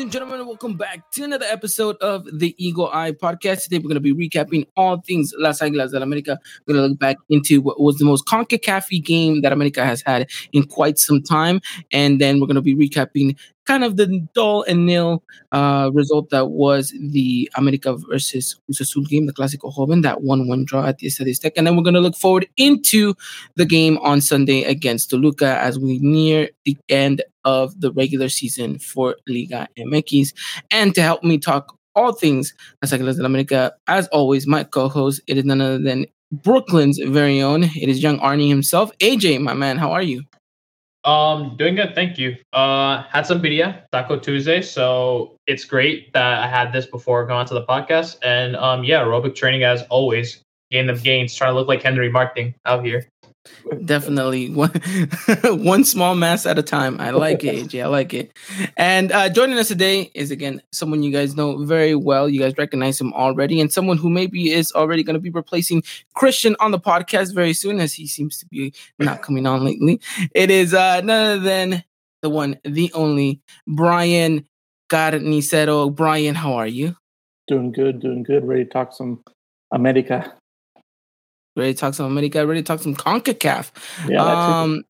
and gentlemen, welcome back to another episode of the Eagle Eye Podcast. Today, we're going to be recapping all things Las Águilas del America. We're going to look back into what was the most CONCACAF game that America has had in quite some time. And then we're going to be recapping kind of the dull and nil uh, result that was the America versus Cruz Azul game, the Clásico Joven, that 1 1 draw at the Estadio And then we're going to look forward into the game on Sunday against Toluca as we near the end of the regular season for Liga MX. And to help me talk all things Las Águilas del America, as always, my co-host, it is none other than Brooklyn's very own. It is young Arnie himself. AJ, my man, how are you? Um, doing good, thank you. Uh, had some birria, Taco Tuesday, so it's great that I had this before going on to the podcast. And um, yeah, aerobic training as always, gain of gains, trying to look like Henry Martin out here. Definitely one one small mass at a time. I like it, AJ. I like it. And uh, joining us today is again someone you guys know very well. You guys recognize him already, and someone who maybe is already going to be replacing Cristian on the podcast very soon, as he seems to be not coming on lately. It is uh, none other than the one, the only Bryan Garnicero. Bryan, how are you? Doing good, doing good. Ready to talk some America. Ready to talk some America? Ready to talk some Concacaf? Yeah, um,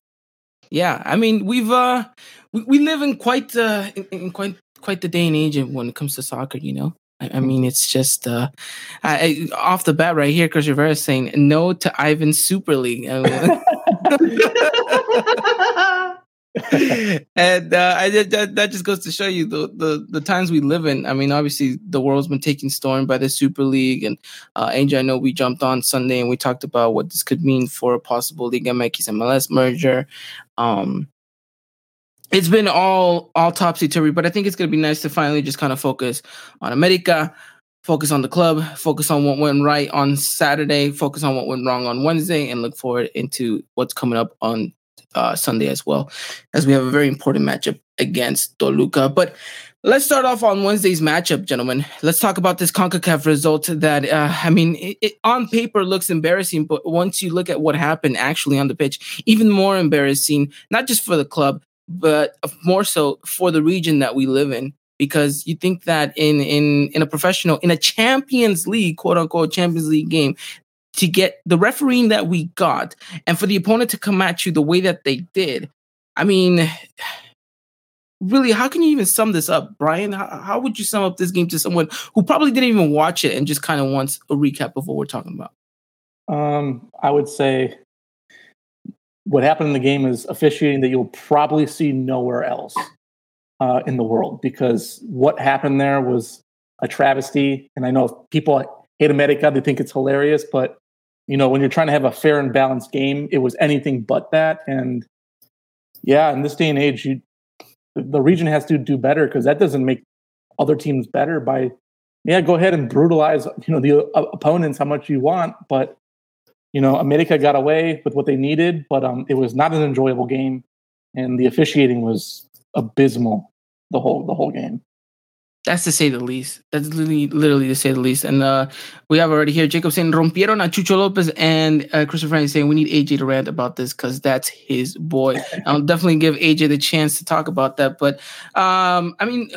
yeah. I mean, we've uh, we, we live in quite uh, in, in quite quite the day and age when it comes to soccer. You know, I, I mean, it's just uh, I, off the bat right here, Chris Rivera saying no to Ivan Super League. and uh, I, that, that just goes to show you the, the the times we live in. I mean, obviously, the world's been taken storm by the Super League, and uh, Angel, I know we jumped on Sunday and we talked about what this could mean for a possible Liga MX MLS merger. Um, it's been all all topsy turvy, but I think it's going to be nice to finally just kind of focus on America, focus on the club, focus on what went right on Saturday, focus on what went wrong on Wednesday, and look forward into what's coming up on uh, Sunday as well, as we have a very important matchup against Toluca. But let's start off on Wednesday's matchup, gentlemen. Let's talk about this CONCACAF result that, uh, I mean, it, it, on paper looks embarrassing, but once you look at what happened actually on the pitch, even more embarrassing, not just for the club, but more so for the region that we live in. Because you think that in in in a professional in a Champions League quote unquote Champions League game, to get the refereeing that we got and for the opponent to come at you the way that they did. I mean, really, how can you even sum this up, Bryan? How, how would you sum up this game to someone who probably didn't even watch it and just kind of wants a recap of what we're talking about? Um, I would say what happened in the game is officiating that you'll probably see nowhere else uh, in the world because what happened there was a travesty. And I know people hate America, they think it's hilarious, but you know, when you're trying to have a fair and balanced game, it was anything but that. And yeah, in this day and age, you, the region has to do better because that doesn't make other teams better by, yeah, go ahead and brutalize, you know, the uh, opponents how much you want. But, you know, America got away with what they needed, but um, it was not an enjoyable game. And the officiating was abysmal the whole the whole game. That's to say the least. That's literally, literally to say the least. And uh, we have already here Jacob saying rompieron a Chucho Lopez and uh, Christopher Frank saying we need AJ to rant about this because that's his boy. I'll definitely give AJ the chance to talk about that. But um, I mean,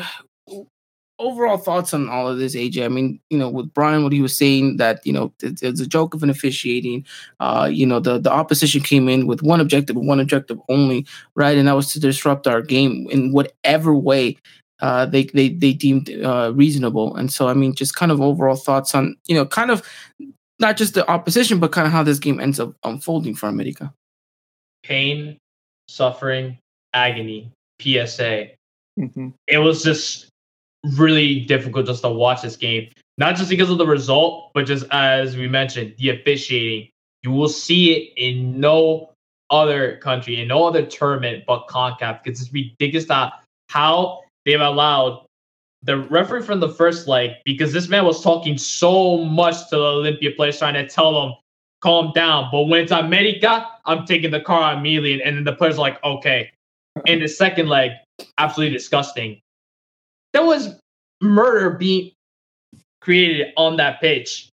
overall thoughts on all of this, AJ. I mean, you know, with Bryan, what he was saying that you know there's a joke of an officiating. Uh, you know, the the opposition came in with one objective, one objective only, right, and that was to disrupt our game in whatever way uh, they they they deemed uh, reasonable. And so, I mean, just kind of overall thoughts on you know, kind of not just the opposition, but kind of how this game ends up unfolding for America. Pain, suffering, agony, PSA. Mm-hmm. It was just really difficult just to watch this game, not just because of the result, but just as we mentioned, the officiating. You will see it in no other country, in no other tournament but CONCACAF, because it's ridiculous that how they've allowed the referee from the first leg, because this man was talking so much to the Olimpia players, trying to tell them, calm down. But when it's America, I'm taking the car immediately. And then the players are like, okay. In the second leg, absolutely disgusting. There was murder being created on that pitch.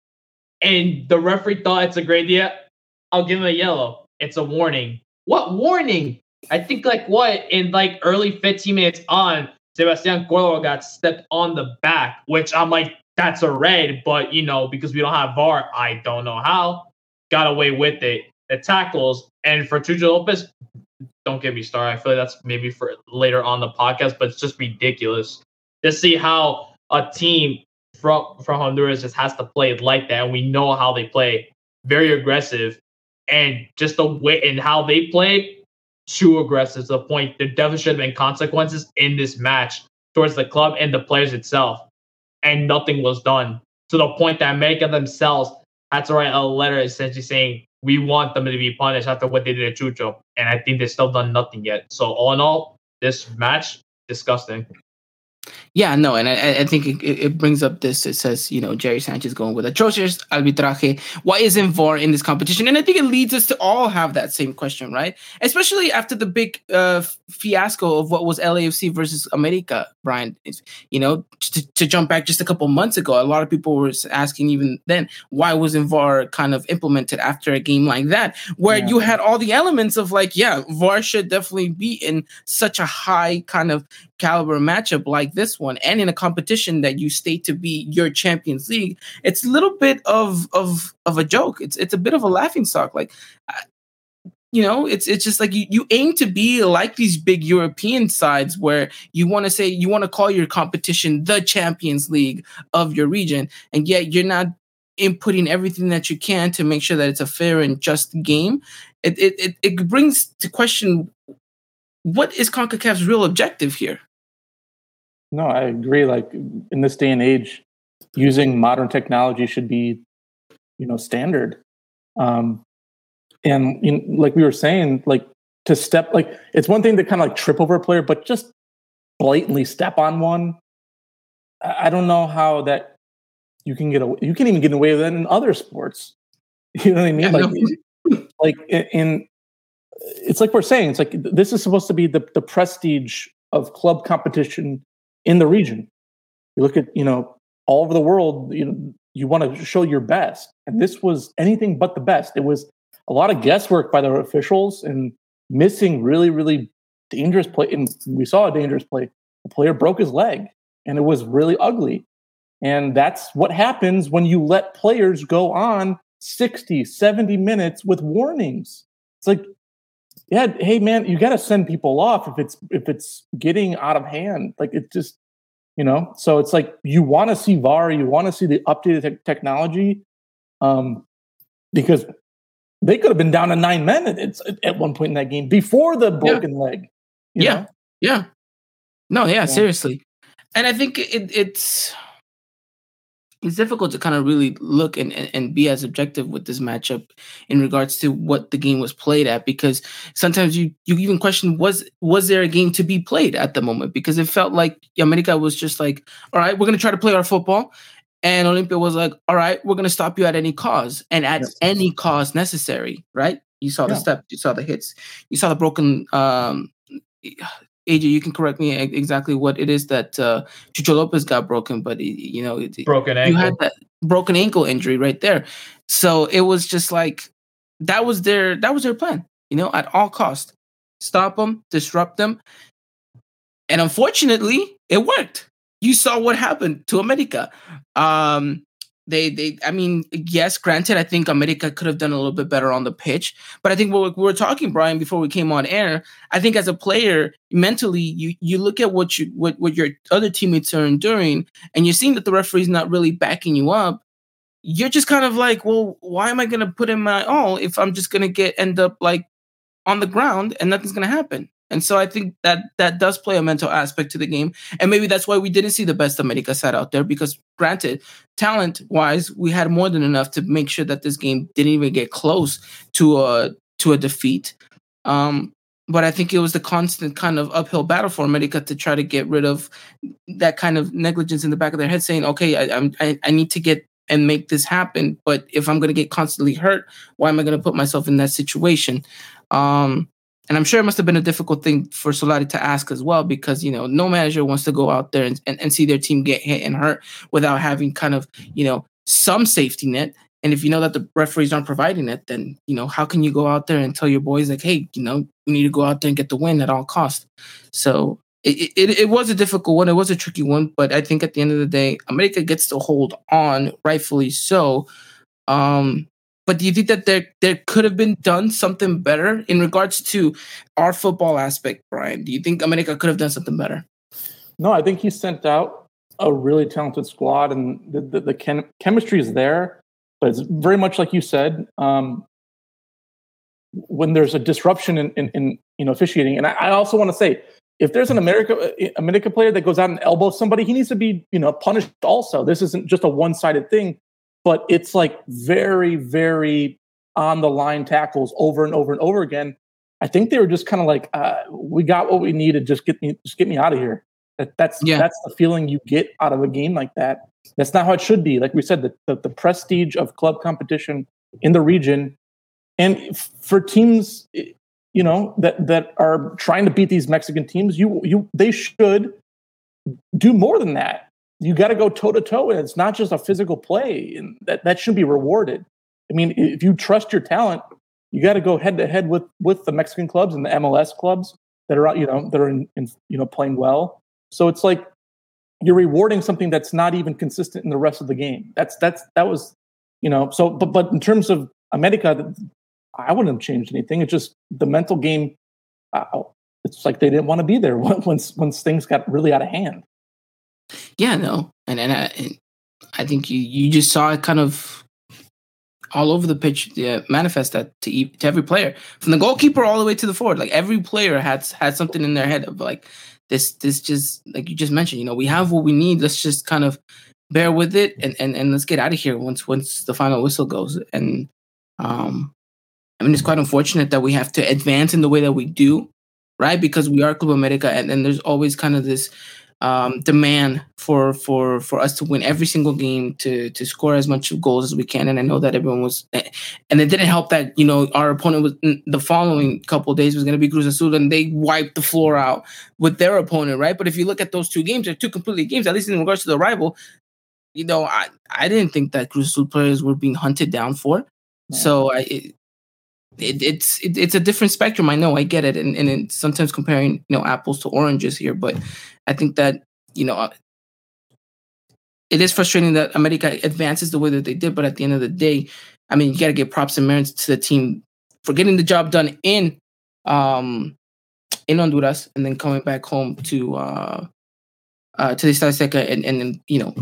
And the referee thought it's a great idea. I'll give him a yellow. It's a warning. What warning? I think like what in like early 15 minutes on, Sebastian Cordova got stepped on the back, which I'm like, that's a red, but you know, because we don't have VAR, I don't know how. Got away with it. The tackles and for Chucho Lopez, don't get me started. I feel like that's maybe for later on the podcast, but it's just ridiculous to see how a team from from Honduras just has to play like that. And we know how they play, very aggressive, and just the way and how they played too aggressive to the point there definitely should have been consequences in this match towards the club and the players itself. And nothing was done to the point that America themselves had to write a letter essentially saying we want them to be punished after what they did to Chucho. And I think they've still done nothing yet. So all in all, this match, disgusting. Yeah, no, and I, I think it, it, brings up this. It says, you know, Jerry Sanchez going with atrocious arbitraje. Why isn't VAR in this competition? And I think it leads us to all have that same question, right? Especially after the big uh, fiasco of what was LAFC versus America, Bryan. You know, to, to, jump back just a couple months ago, a lot of people were asking even then, why wasn't VAR kind of implemented after a game like that, where yeah. you had all the elements of like, yeah, VAR should definitely be in such a high kind of caliber matchup like this one and in a competition that you state to be your Champions League, it's a little bit of of of a joke. It's it's a bit of a laughing stock. Like, you know, it's it's just like you you aim to be like these big European sides where you want to say you want to call your competition the Champions League of your region, and yet you're not inputting everything that you can to make sure that it's a fair and just game. It it it, it brings to question what is CONCACAF's real objective here? No, I agree. Like in this day and age, using modern technology should be, you know, standard. Um, and you know, like we were saying, like to step, like it's one thing to kind of like trip over a player, but just blatantly step on one. I don't know how that you can get away. You can even get away with that in other sports. You know what I mean? Yeah, like, no. like in, it's like we're saying, it's like this is supposed to be the the prestige of club competition in the region. You look at, you know, all over the world, you know, you want to show your best. And this was anything but the best. It was a lot of guesswork by the officials and missing really, really dangerous play. And we saw a dangerous play. The player broke his leg and it was really ugly. And that's what happens when you let players go on 60, 70 minutes with warnings. It's like yeah, hey man, you got to send people off if it's if it's getting out of hand. Like it just, you know. So it's like you want to see VAR, you want to see the updated te- technology, um, because they could have been down to nine men at, at one point in that game before the broken yeah. leg. yeah, know? yeah. No, yeah, yeah, seriously. And I think it, it's it's difficult to kind of really look and, and, and, be as objective with this matchup in regards to what the game was played at because sometimes you you even question was was there a game to be played at the moment because it felt like America was just like all right we're going to try to play our football and Olimpia was like all right we're going to stop you at any cause and at yes. any cause necessary right you saw yeah. the step you saw the hits you saw the broken um AJ, you can correct me exactly what it is that uh, Chucho Lopez got broken, but you know, it, broken ankle. You had that broken ankle injury right there, so it was just like that was their that was their plan. You know, at all cost, stop them, disrupt them, and unfortunately, it worked. You saw what happened to America. Um, they they I mean, yes, granted, I think America could have done a little bit better on the pitch, but I think what we were talking, Bryan, before we came on air, I think as a player, mentally, you you look at what you what what your other teammates are enduring, and you're seeing that the referee's not really backing you up. You're just kind of like, well, why am I going to put in my all if I'm just going to get end up like on the ground and nothing's going to happen? And so I think that that does play a mental aspect to the game. And maybe that's why we didn't see the best America side out there because granted, talent wise, we had more than enough to make sure that this game didn't even get close to a to a defeat. Um, but I think it was the constant kind of uphill battle for America to try to get rid of that kind of negligence in the back of their head, saying, "Okay, I, I'm I, I need to get and make this happen. But if I'm going to get constantly hurt, why am I going to put myself in that situation?" Um, and I'm sure it must have been a difficult thing for Solari to ask as well, because you know no manager wants to go out there and, and, and see their team get hit and hurt without having kind of you know some safety net. And if you know that the referees aren't providing it, then you know how can you go out there and tell your boys like, hey, you know, we need to go out there and get the win at all costs. So it, it, it was a difficult one. It was a tricky one, but I think at the end of the day, America gets to hold on, rightfully so. Um, but do you think that there there could have been done something better in regards to our football aspect, Bryan? Do you think America could have done something better? No, I think he sent out a really talented squad, and the the, the chem- chemistry is there. But it's very much like you said. Um, when there's a disruption in, in, in you know officiating, and I, I also want to say if there's an America America player that goes out and elbows somebody, he needs to be you know punished. Also, this isn't just a one sided thing, but it's like very very on the line tackles over and over and over again. I think they were just kind of like, uh, we got what we needed. Just get me, just get me out of here. That, that's yeah. that's the feeling you get out of a game like that. That's not how it should be. Like we said, the, the, the prestige of club competition in the region, and for teams you know that that are trying to beat these Mexican teams, you you they should do more than that. You got to go toe to toe, and it's not just a physical play, and that that should be rewarded. I mean, if you trust your talent, you got to go head to head with with the Mexican clubs and the MLS clubs that are you know that are in, in you know playing well. So it's like you're rewarding something that's not even consistent in the rest of the game. That's that's that was you know so but but in terms of America, I wouldn't have changed anything. It's just the mental game. Uh, it's like they didn't want to be there once once things got really out of hand. Yeah, no, and and I, and I think you you just saw it kind of all over the pitch yeah, manifest that to, to every player from the goalkeeper all the way to the forward. Like every player had had something in their head of like this this just like you just mentioned. You know, we have what we need. Let's just kind of bear with it and and, and let's get out of here once once the final whistle goes. And um, I mean, it's quite unfortunate that we have to advance in the way that we do, right? Because we are Club America, and then there's always kind of this um, demand for for for us to win every single game, to to score as much goals as we can. And I know that everyone was, and it didn't help that you know our opponent was the following couple days was going to be Cruz Azul, and they wiped the floor out with their opponent, right? But if you look at those two games, they're two completely games. At least in regards to the rival, you know, I I didn't think that Cruz Azul players were being hunted down for. So I, it, it, it's it, it's a different spectrum. I know, I get it, and and sometimes comparing you know apples to oranges here, but I think that you know uh, it is frustrating that America advances the way that they did, but at the end of the day, I mean, you got to give props and merits to the team for getting the job done in um in Honduras and then coming back home to uh uh to the Azteca and and then you know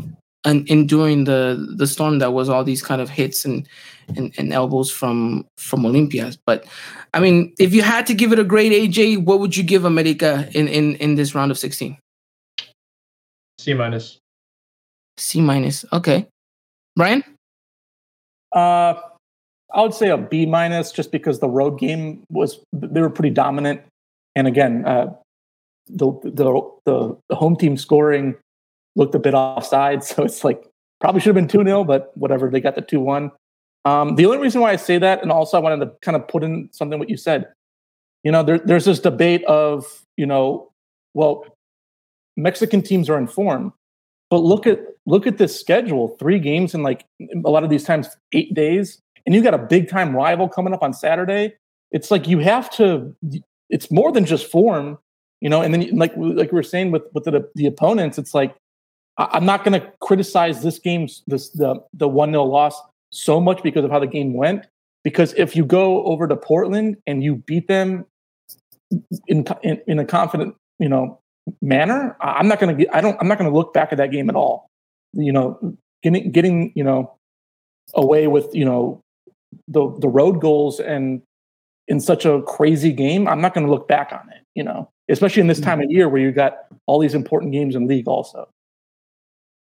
and enduring the the storm that was all these kind of hits and and, and elbows from from Olimpias. But I mean, if you had to give it a grade, AJ, what would you give America in in in this round of sixteen? C minus. C minus. Okay, Bryan. Uh, I would say a B minus, just because the road game was they were pretty dominant, and again, uh, the the the, the home team scoring looked a bit offside. So it's like probably should have been 2 0, but whatever. They got the 2 1. Um, the only reason why I say that, and also I wanted to kind of put in something what you said, you know, there, there's this debate of, you know, well, Mexican teams are in form, but look at look at this schedule: three games in like a lot of these times eight days, and you got a big time rival coming up on Saturday. It's like you have to. It's more than just form, you know. And then like like we were saying with with the, the opponents, it's like I'm not going to criticize this game's this the the one 0 loss so much because of how the game went. Because if you go over to Portland and you beat them in in, in a confident you know manner, I'm not going to get. I don't. I'm not going to look back at that game at all. You know, getting getting you know away with you know the the road goals and in such a crazy game, I'm not going to look back on it. You know, especially in this hmm. time of year where you got all these important games in league also.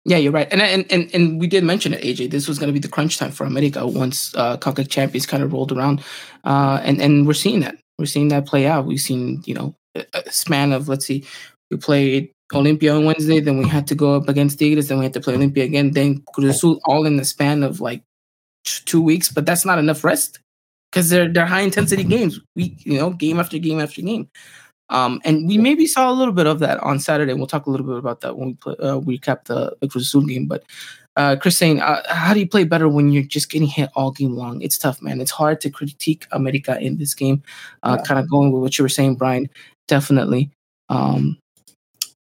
Yeah, you're right, and and and, and we did mention it, AJ. This was going to be the crunch time for America once uh, CONCACAF Champions kind of rolled around, uh, and and we're seeing that. we're seeing that play out. We've seen you know a, span of let's see, we played Olimpia on Wednesday, then we had to go up against Tigres, then we had to play Olimpia again, then Cruz Azul, all in the span of like two weeks. But that's not enough rest because they're they're high intensity games, week you know, game after game after game. Um, and we maybe saw a little bit of that on Saturday. We'll talk a little bit about that when we play, uh, recap the, the Cruz game. But uh, Chris saying, uh, how do you play better when you're just getting hit all game long? It's tough, man. It's hard to critique America in this game. Uh, yeah. Kind of going with what you were saying, Brian. Definitely. Um,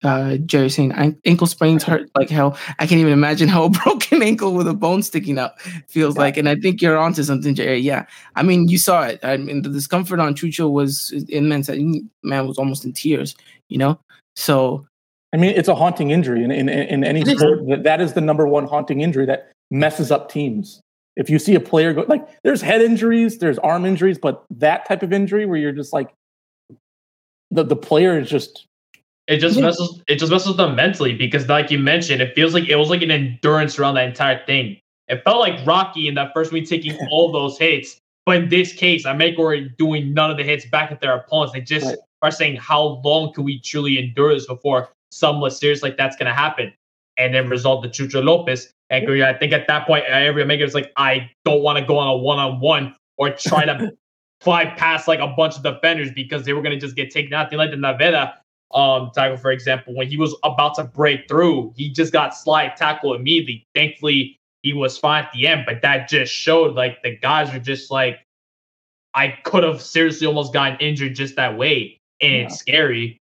uh, Jerry saying ankle sprains hurt like hell. I can't even imagine how a broken ankle with a bone sticking out feels yeah. like. And I think you're onto something, Jerry. Yeah, I mean, you saw it. I mean, the discomfort on Chucho was immense. Man was almost in tears. You know, so. I mean, it's a haunting injury in in, in any sport. That, that is the number one haunting injury that messes up teams. If you see a player go like, there's head injuries, there's arm injuries, but that type of injury where you're just like, the the player is just it just messes it just messes them mentally because like you mentioned, it feels like it was like an endurance around that entire thing. It felt like Rocky in that first week taking all those hits. But in this case, America were doing none of the hits back at their opponents. They just right. are saying, how long can we truly endure this before something serious like that's going to happen? And then result the Chucho Lopez. And I think at that point, uh, every Omega was like, I don't want to go on a one on one or try to fly past like a bunch of defenders because they were going to just get taken out. They like the Naveda um, tackle, for example, when he was about to break through, he just got slide tackle immediately. Thankfully, he was fine at the end, but that just showed like the guys are just like, I could have seriously almost gotten injured just that way, and yeah. it's scary.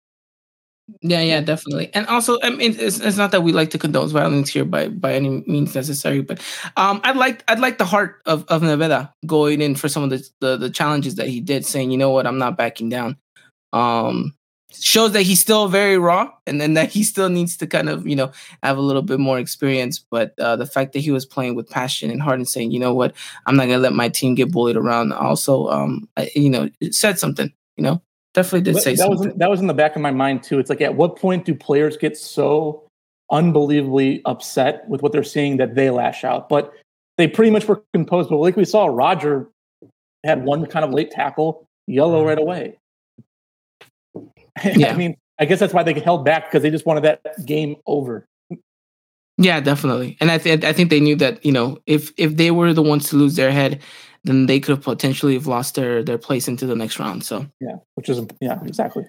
Yeah, yeah, definitely. And also, I mean, it's, it's not that we like to condone violence here by by any means necessary, but um, I'd like I'd like the heart of of Naveda going in for some of the, the the challenges that he did, saying, you know what, I'm not backing down. Um, shows that he's still very raw and then that he still needs to kind of you know have a little bit more experience. But uh, the fact that he was playing with passion and heart and saying you know what? I'm not gonna let my team get bullied around. Also um I, you know said something you know? Definitely did say that something. was that was in the back of my mind too. It's like at what point do players get so unbelievably upset with what they're seeing that they lash out? But they pretty much were composed. But like we saw roger had one kind of late tackle yellow mm-hmm. right away Yeah. I mean, I guess that's why they held back because they just wanted that game over. Yeah, definitely. And I think I think they knew that you know if if they were the ones to lose their head, then they could have potentially have lost their their place into the next round. So yeah, which is yeah exactly.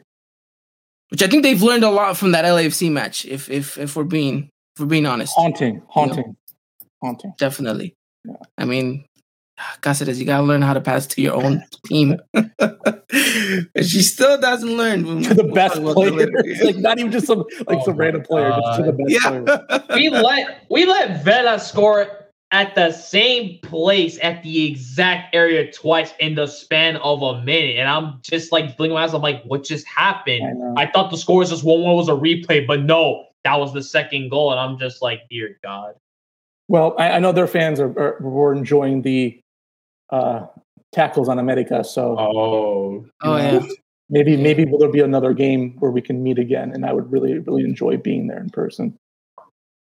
Which I think they've learned a lot from that LAFC match. If if if we're being if we're being honest, haunting, haunting, you know? haunting. Definitely. Yeah. I mean, Cáceres, you gotta learn how to pass to your own team. and she still doesn't learn to the best player. like not even just some like oh some random player, just to the best yeah. player. we let we let Vela score at the same place at the exact area twice in the span of a minute. And I'm just like blinking my eyes. I'm like, what just happened? I, I thought the score was just one one was a replay, but no, that was the second goal. And I'm just like, dear God. Well, I, I know their fans are, are were enjoying the uh, tackles on America. So, oh, oh yeah. Maybe maybe will there be another game where we can meet again, and I would really really enjoy being there in person.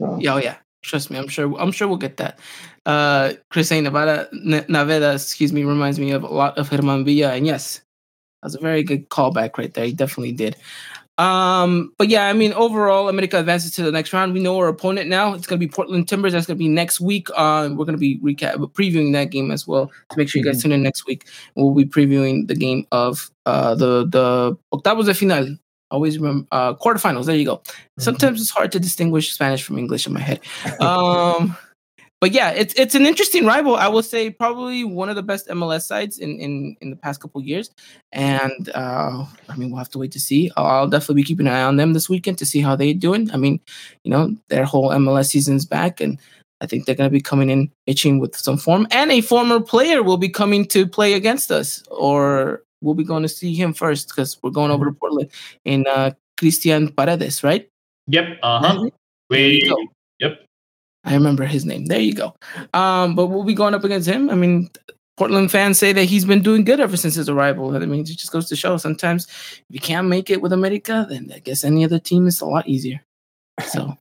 So. Yeah, oh yeah. Trust me, I'm sure. I'm sure we'll get that. Uh, Chris saying Nevada, Naveda, excuse me, reminds me of a lot of Germán Villa, and yes, that was a very good callback right there. He definitely did. Um, but yeah, I mean, overall, America advances to the next round. We know our opponent now. It's going to be Portland Timbers. That's going to be next week. Uh, we're going to be recap previewing that game as well. To make sure you guys mm-hmm. tune in next week. We'll be previewing the game of uh the the octavos de final. Always remember uh quarterfinals. There you go. Mm-hmm. Sometimes it's hard to distinguish Spanish from English in my head. Um but yeah, it's it's an interesting rival. I will say probably one of the best MLS sides in in, in the past couple years. And uh, I mean, we'll have to wait to see. I'll definitely be keeping an eye on them this weekend to see how they're doing. I mean, you know, their whole MLS season's back, and I think they're going to be coming in itching with some form. And a former player will be coming to play against us, or we'll be going to see him first because we're going over to Portland in uh, Cristian Paredes, right? Yep. Uh huh. We. Yep. I remember his name. There you go. Um, but we'll be going up against him. I mean, Portland fans say that he's been doing good ever since his arrival. I mean, it just goes to show sometimes if you can't make it with America, then I guess any other team is a lot easier. So,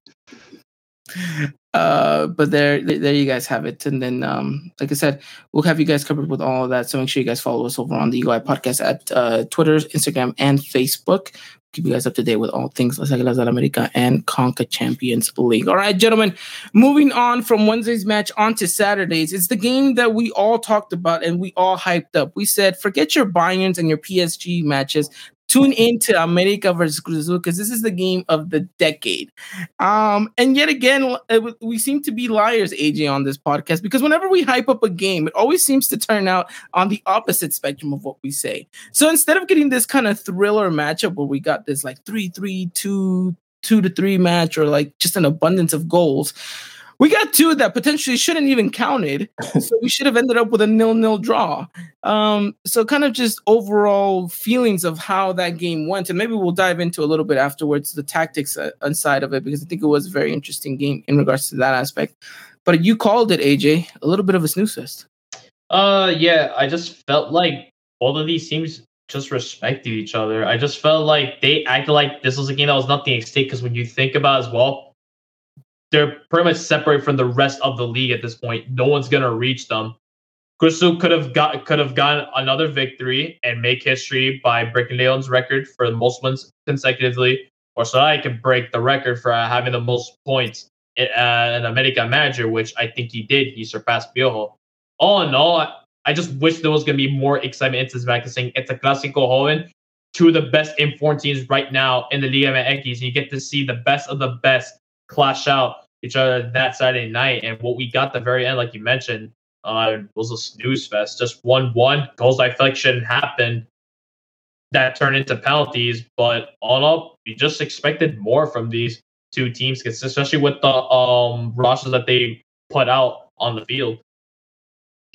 Uh, but there, there you guys have it. And then, um, like I said, we'll have you guys covered with all of that. So make sure you guys follow us over on the UI podcast at uh, Twitter, Instagram, and Facebook. Keep you guys up to date with all things Las Águilas del America and Conca Champions League. All right, gentlemen, moving on from Wednesday's match on to Saturdays. It's the game that we all talked about and we all hyped up. We said, forget your Bayerns and your PSG matches tune into America versus Cruz because this is the game of the decade. Um, and yet again, we seem to be liars, AJ, on this podcast because whenever we hype up a game, it always seems to turn out on the opposite spectrum of what we say. So instead of getting this kind of thriller matchup where we got this like three, three, two, two to three match or like just an abundance of goals we got two that potentially shouldn't even counted. so we should have ended up with a nil-nil draw. Um, so kind of just overall feelings of how that game went, and maybe we'll dive into a little bit afterwards the tactics uh, inside of it because I think it was a very interesting game in regards to that aspect. But you called it, AJ, a little bit of a snooze fest. Uh, yeah, I just felt like all of these teams just respected each other. I just felt like they acted like this was a game that was nothing at stake because when you think about as well, they're pretty much separate from the rest of the league at this point. No one's gonna reach them. Crystal could have got could have gotten another victory and make history by breaking Leon's record for the most wins consecutively, or Solari could break the record for having the most points in uh, an American manager, which I think he did. He surpassed Piojo. All in all, I just wish there was gonna be more excitement into this match. Saying it's a Clásico Joven, two of the best informed teams right now in the Liga MX, and you get to see the best of the best clash out each other that Saturday night. And what we got the very end, like you mentioned, uh, was a snooze fest. Just one one goals I feel like shouldn't happen. That turned into penalties, but all up, we just expected more from these two teams, especially with the um rosters that they put out on the field.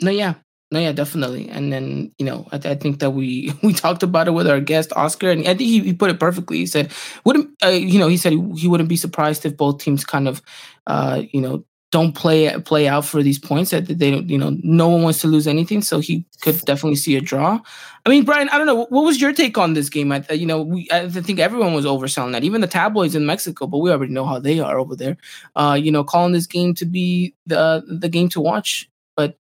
No, yeah, no, yeah, definitely. And then you know, I, th- I, think that we we talked about it with our guest Oscar, and I think he, he put it perfectly. He said, "Wouldn't uh, you know?" He said he, wouldn't be surprised if both teams kind of, uh, you know, don't play play out for these points. That they don't, you know, no one wants to lose anything, so he could definitely see a draw. I mean, Bryan, I don't know. What was your take on this game? I, you know, we I think everyone was overselling that, even the tabloids in Mexico. But we already know how they are over there. Uh, you know, calling this game to be the the game to watch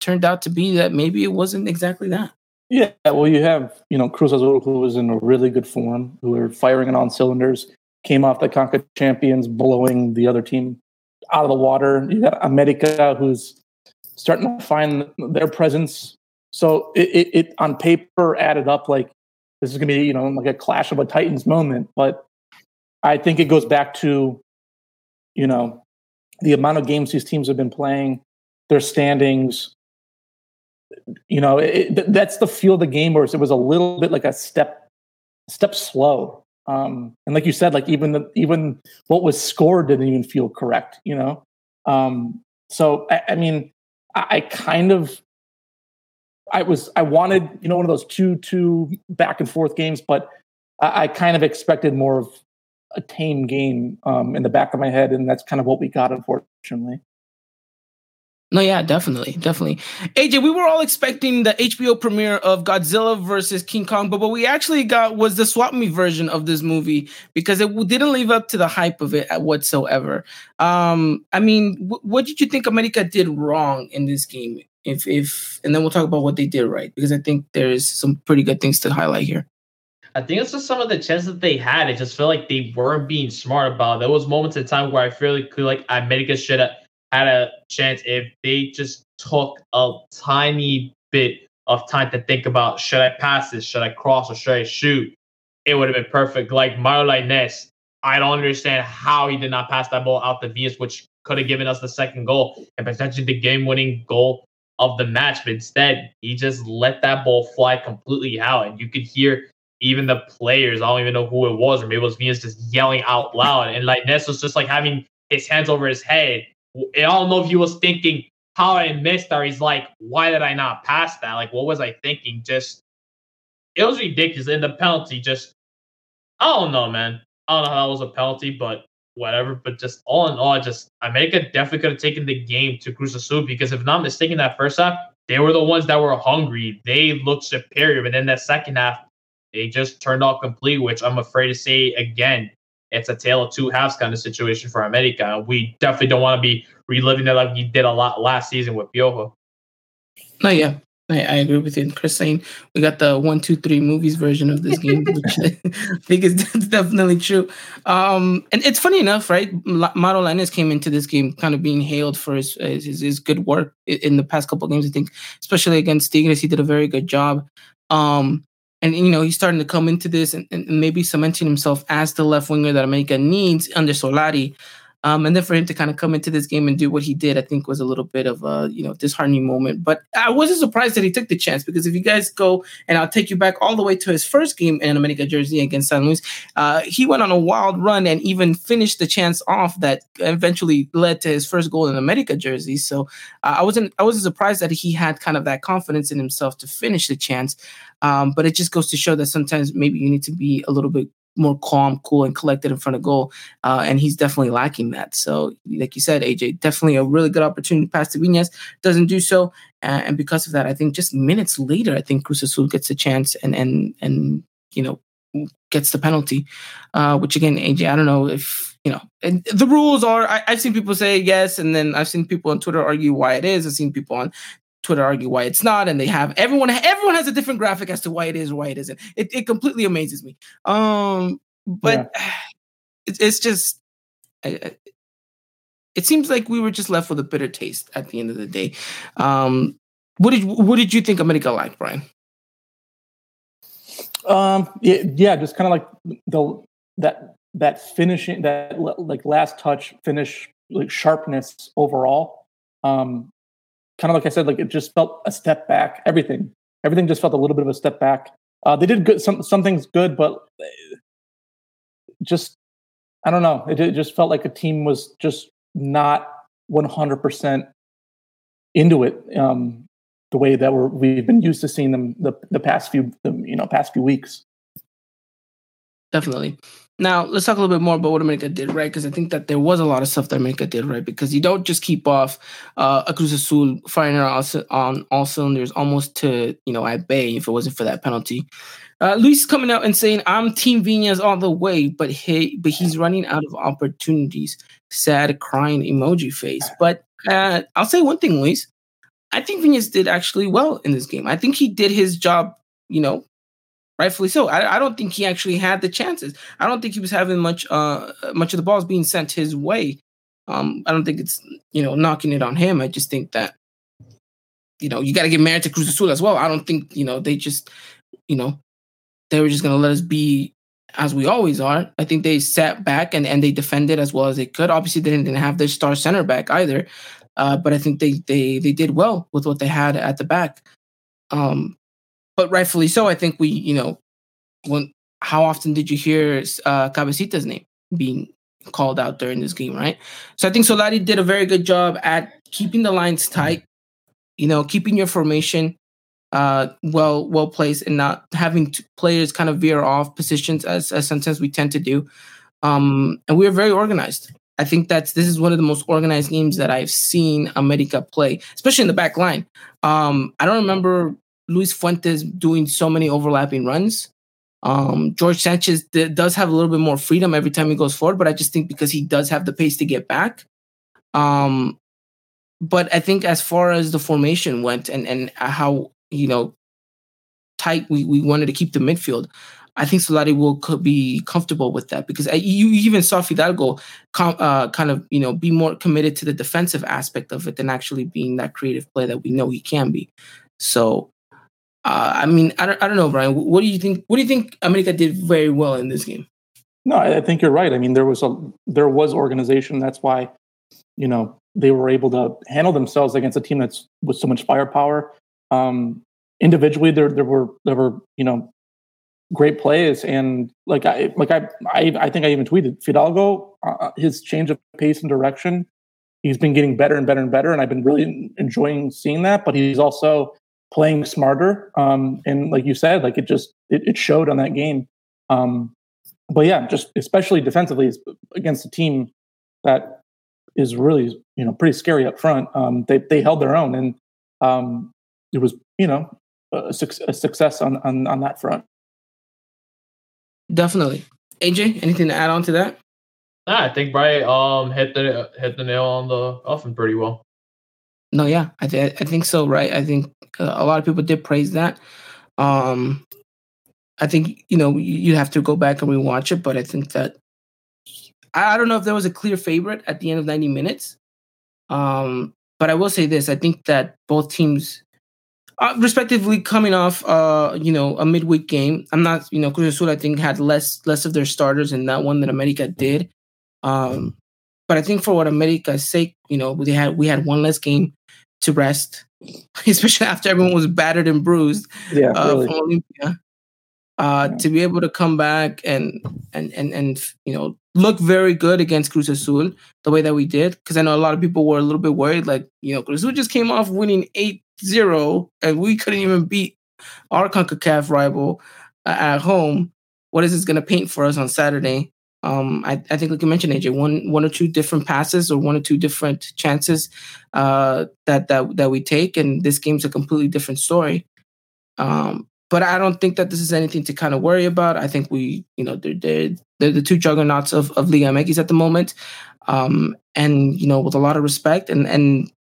turned out to be that maybe it wasn't exactly that. Yeah, well, you have you know Cruz Azul, who was in a really good form, who were firing it on cylinders, came off the Conca champions, blowing the other team out of the water. You got America, who's starting to find their presence. So it, it, it on paper added up like this is going to be you know like a clash of a titans moment, but I think it goes back to you know the amount of games these teams have been playing, their standings, you know, it, that's the feel of the game where it was a little bit like a step step slow. Um, and like you said, like even the, even what was scored didn't even feel correct. You know, um, so I, I mean, I, I, kind of I was I wanted you know one of those two two back and forth games, but I, I kind of expected more of a tame game um, in the back of my head, and that's kind of what we got, unfortunately. No, yeah, definitely, definitely. AJ, we were all expecting the HBO premiere of Godzilla versus King Kong, but what we actually got was the swap me version of this movie because it didn't live up to the hype of it whatsoever. Um, I mean, w- what did you think America did wrong in this game? If, if, and then we'll talk about what they did right because I think there's some pretty good things to highlight here. I think it's just some of the chances that they had. It just felt like they weren't being smart about. It. There was moments in time where I feel like like America should have had a chance if they just took a tiny bit of time to think about should I pass this, should I cross, or should I shoot? It would have been perfect. Like Mauro Lainez, I don't understand how he did not pass that ball out to Viñas, which could have given us the second goal and potentially the game-winning goal of the match. But instead, he just let that ball fly completely out, and you could hear even the players. I don't even know who it was, or maybe it was Viñas just yelling out loud. And like Lainez was just like having his hands over his head I don't know if he was thinking how I missed or he's like, why did I not pass that? Like, what was I thinking? Just, it was ridiculous. And the penalty just, I don't know, man. I don't know how that was a penalty, but whatever. But just all in all, just America definitely could have taken the game to Cruz Azul because if not mistaken, that first half, they were the ones that were hungry. They looked superior. But then that second half, they just turned off complete, which I'm afraid to say again it's a tale of two halves kind of situation for America. We definitely don't want to be reliving it like we did a lot last season with Piojo. No, yeah, I, I, agree with you. Chris saying we got the one, two, three movies version of this game, which I think is definitely true. Um, and it's funny enough, right? Mauro Lainez came into this game kind of being hailed for his, his, his good work in the past couple games. I think, especially against Tigres, he did a very good job. Um, and you know he's starting to come into this and, and maybe cementing himself as the left winger that America needs under Solari. Um, and then for him to kind of come into this game and do what he did, I think was a little bit of a you know disheartening moment. But I wasn't surprised that he took the chance because if you guys go and I'll take you back all the way to his first game in America jersey against San Luis, uh, he went on a wild run and even finished the chance off that eventually led to his first goal in America jersey. So uh, I wasn't I wasn't surprised that he had kind of that confidence in himself to finish the chance. Um, but it just goes to show that sometimes maybe you need to be a little bit more calm, cool, and collected in front of goal. Uh, and he's definitely lacking that. So, like you said, AJ, definitely a really good opportunity pass to Viñas. Doesn't do so. Uh, and because of that, I think just minutes later, I think Cruz Azul gets a chance and, and, and, you know, gets the penalty, uh, which again, AJ, I don't know if, you know, and the rules are, I, I've seen people say yes. And then I've seen people on Twitter argue why it is. I've seen people on Twitter argue why it's not, and they have everyone everyone has a different graphic as to why it is or why it isn't. It it completely amazes me. Um, but yeah. it, it's just. I, it seems like we were just left with a bitter taste at the end of the day. Um, what did what did you think America like, Bryan? Um, yeah, yeah just kind of like the that that finishing that like last touch finish like sharpness overall. Um, kind of like I said, like it just felt a step back. Everything, everything just felt a little bit of a step back. Uh, they did good, some some things good, but just I don't know. It, it just felt like a team was just not 100 percent into it. Um, the way that we're we've been used to seeing them the the past few you know past few weeks. Definitely. Now let's talk a little bit more about what America did right, because I think that there was a lot of stuff that America did right. Because you don't just keep off uh, a Cruz Azul firing on all cylinders, almost to you know at bay if it wasn't for that penalty. Uh, Luis coming out and saying, "I'm Team Viñas all the way," but he but he's running out of opportunities. Sad crying emoji face. But uh, I'll say one thing, Luis. I think Viñas did actually well in this game. I think he did his job, you know, rightfully so. I, I, don't think he actually had the chances. I don't think he was having much uh much of the balls being sent his way. Um, I don't think it's you know knocking it on him. I just think that you know you got to give merit to Cruz Azul as well. I don't think you know they just you know they were just gonna let us be as we always are. I think they sat back and and they defended as well as they could. Obviously, they didn't have their star center back either. Uh, but I think they they they did well with what they had at the back. Um, but rightfully so. I think we, you know, when how often did you hear uh, Cabecita's name being called out during this game, right? So I think Solari did a very good job at keeping the lines tight, you know, keeping your formation uh, well well placed and not having players kind of veer off positions as, as sometimes we tend to do. Um, and we are very organized. I think that's this is one of the most organized games that I've seen America play, especially in the back line. Um, I don't remember Luis Fuentes doing so many overlapping runs. Um, Jorge Sanchez does have a little bit more freedom every time he goes forward, but I just think because he does have the pace to get back. Um, but I think as far as the formation went and and how you know tight we, we wanted to keep the midfield, I think Solari will could be comfortable with that because I, you even saw Fidalgo com, uh, kind of you know be more committed to the defensive aspect of it than actually being that creative play that we know he can be. So uh, I mean, I don't, I don't know, Bryan. What do you think? What do you think America did very well in this game? No, I think you're right. I mean, there was a there was organization. That's why, you know, they were able to handle themselves against a team that's with so much firepower. Um, individually, there there were there were you know great plays, and like I like I I, I think I even tweeted Fidalgo uh, uh, his change of pace and direction. He's been getting better and better and better, and I've been really enjoying seeing that. But he's also playing smarter. Um, and like you said, like it just it, it showed on that game. Um, but yeah, just especially defensively against a team that is really you know pretty scary up front. Um, they they held their own, and um, it was you know a, a success on, on on that front. Definitely, AJ. Anything to add on to that? Nah, I think Bryan um hit the hit the nail on the coffin pretty well. No, yeah, I th- I think so. Right, I think uh, a lot of people did praise that. Um, I think you know you, have to go back and rewatch it, but I think that I, I don't know if there was a clear favorite at the end of ninety minutes. Um, but I will say this: I think that both teams, uh, respectively, coming off uh, you know a midweek game. I'm not you know Cruz Azul I think had less less of their starters in that one than America did. Um, but I think for what America's sake, you know, we had we had one less game to rest, especially after everyone was battered and bruised Yeah, uh, really. from Olimpia. Uh, Yeah. To be able to come back and and and and you know look very good against Cruz Azul the way that we did, because I know a lot of people were a little bit worried, like you know Cruz Azul just came off winning 8-0 and we couldn't even beat our Concacaf rival uh, at home. What is this going to paint for us on Saturday? Um, I, I think, like you mentioned, AJ, one one or two different passes or one or two different chances uh, that that that we take, and this game's a completely different story. Um, but I don't think that this is anything to kind of worry about. I think we, you know, they're they're, they're the two juggernauts of of Liga MX at the moment, um, and you know, with a lot of respect, and and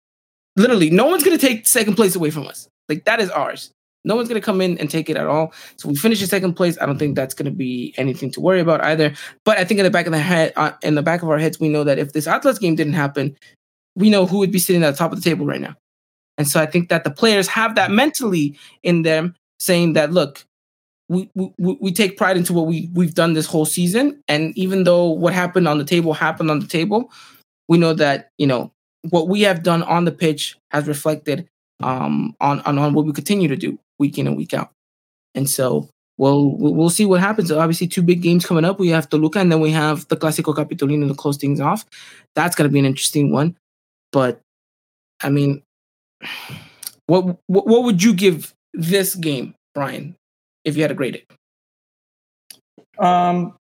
literally, no one's gonna take second place away from us. Like that is ours. No one's gonna come in and take it at all. So we finish in second place. I don't think that's gonna be anything to worry about either. But I think in the back of the head, uh, in the back of our heads, we know that if this Atlas game didn't happen, we know who would be sitting at the top of the table right now. And so I think that the players have that mentally in them, saying that look, we we, we take pride into what we we've done this whole season, and even though what happened on the table happened on the table, we know that you know what we have done on the pitch has reflected um, on, on on what we continue to do week in and week out. And so we'll we'll see what happens. Obviously, two big games coming up. We have Toluca, and then we have the Clásico Capitalino to close things off. That's going to be an interesting one. But I mean, what what, what would you give this game, Bryan, if you had to grade it? Um,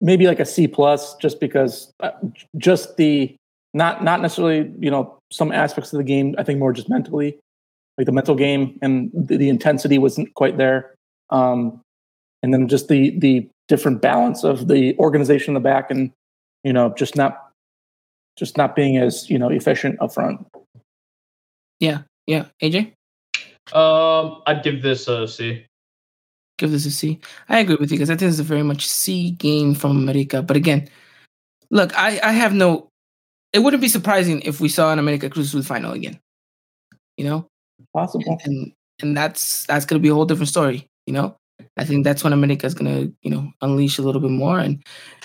maybe like a C plus, just because uh, just the not not necessarily you know some aspects of the game. I think more just mentally, like the mental game and the, the intensity wasn't quite there. Um, and then just the the different balance of the organization in the back and you know just not just not being as you know efficient up front. Yeah, yeah. AJ, Um, I'd give this a C. give this a C. I agree with you because I think it's a very much C game from America. But again, look, I I have no. It wouldn't be surprising if we saw an America Cruz Azul final again. You know, Possible. and and that's that's gonna be a whole different story. You know, I think that's when America is gonna you know unleash a little bit more, and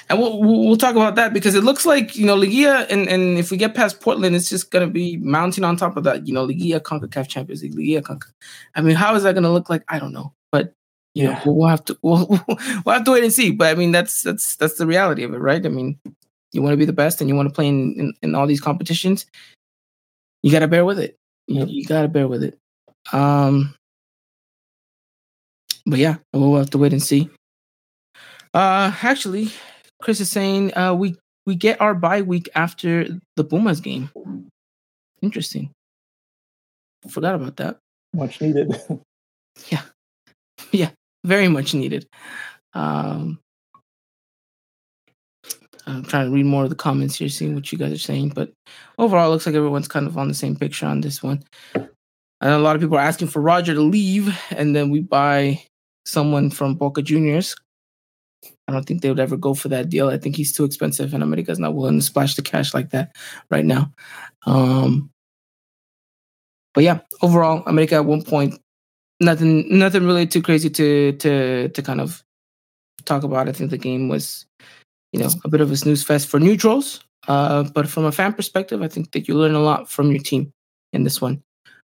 and we'll we'll, talk about that because it looks like you know Liguilla, and and if we get past Portland, it's just gonna be mounting on top of that. You know, Liguilla, Concacaf Champions League, Liguilla, Conca. I mean, how is that gonna look like? I don't know, but you know, Yeah. we'll, we'll have to we'll, we'll have to wait and see. But I mean, that's that's that's the reality of it, right? I mean, you want to be the best, and you want to play in, in in all these competitions. You got to bear with it. You, Yep. you got to bear with it. Um, but yeah, we'll have to wait and see. Uh, actually, Chris is saying uh, we we get our bye week after the Pumas game. Interesting. Forgot about that. Much needed. Yeah, yeah, very much needed. Um, I'm trying to read more of the comments here, seeing what you guys are saying. But overall, it looks like everyone's kind of on the same picture on this one. Know a lot of people are asking for Roger to leave, and then we buy someone from Boca Juniors. I don't think they would ever go for that deal. I think he's too expensive, and America's not willing to splash the cash like that right now. Um, but yeah, overall, America at one point nothing nothing really too crazy to to to kind of talk about. I think the game was, you know, a bit of a snooze fest for neutrals. Uh, but from a fan perspective, I think that you learn a lot from your team in this one.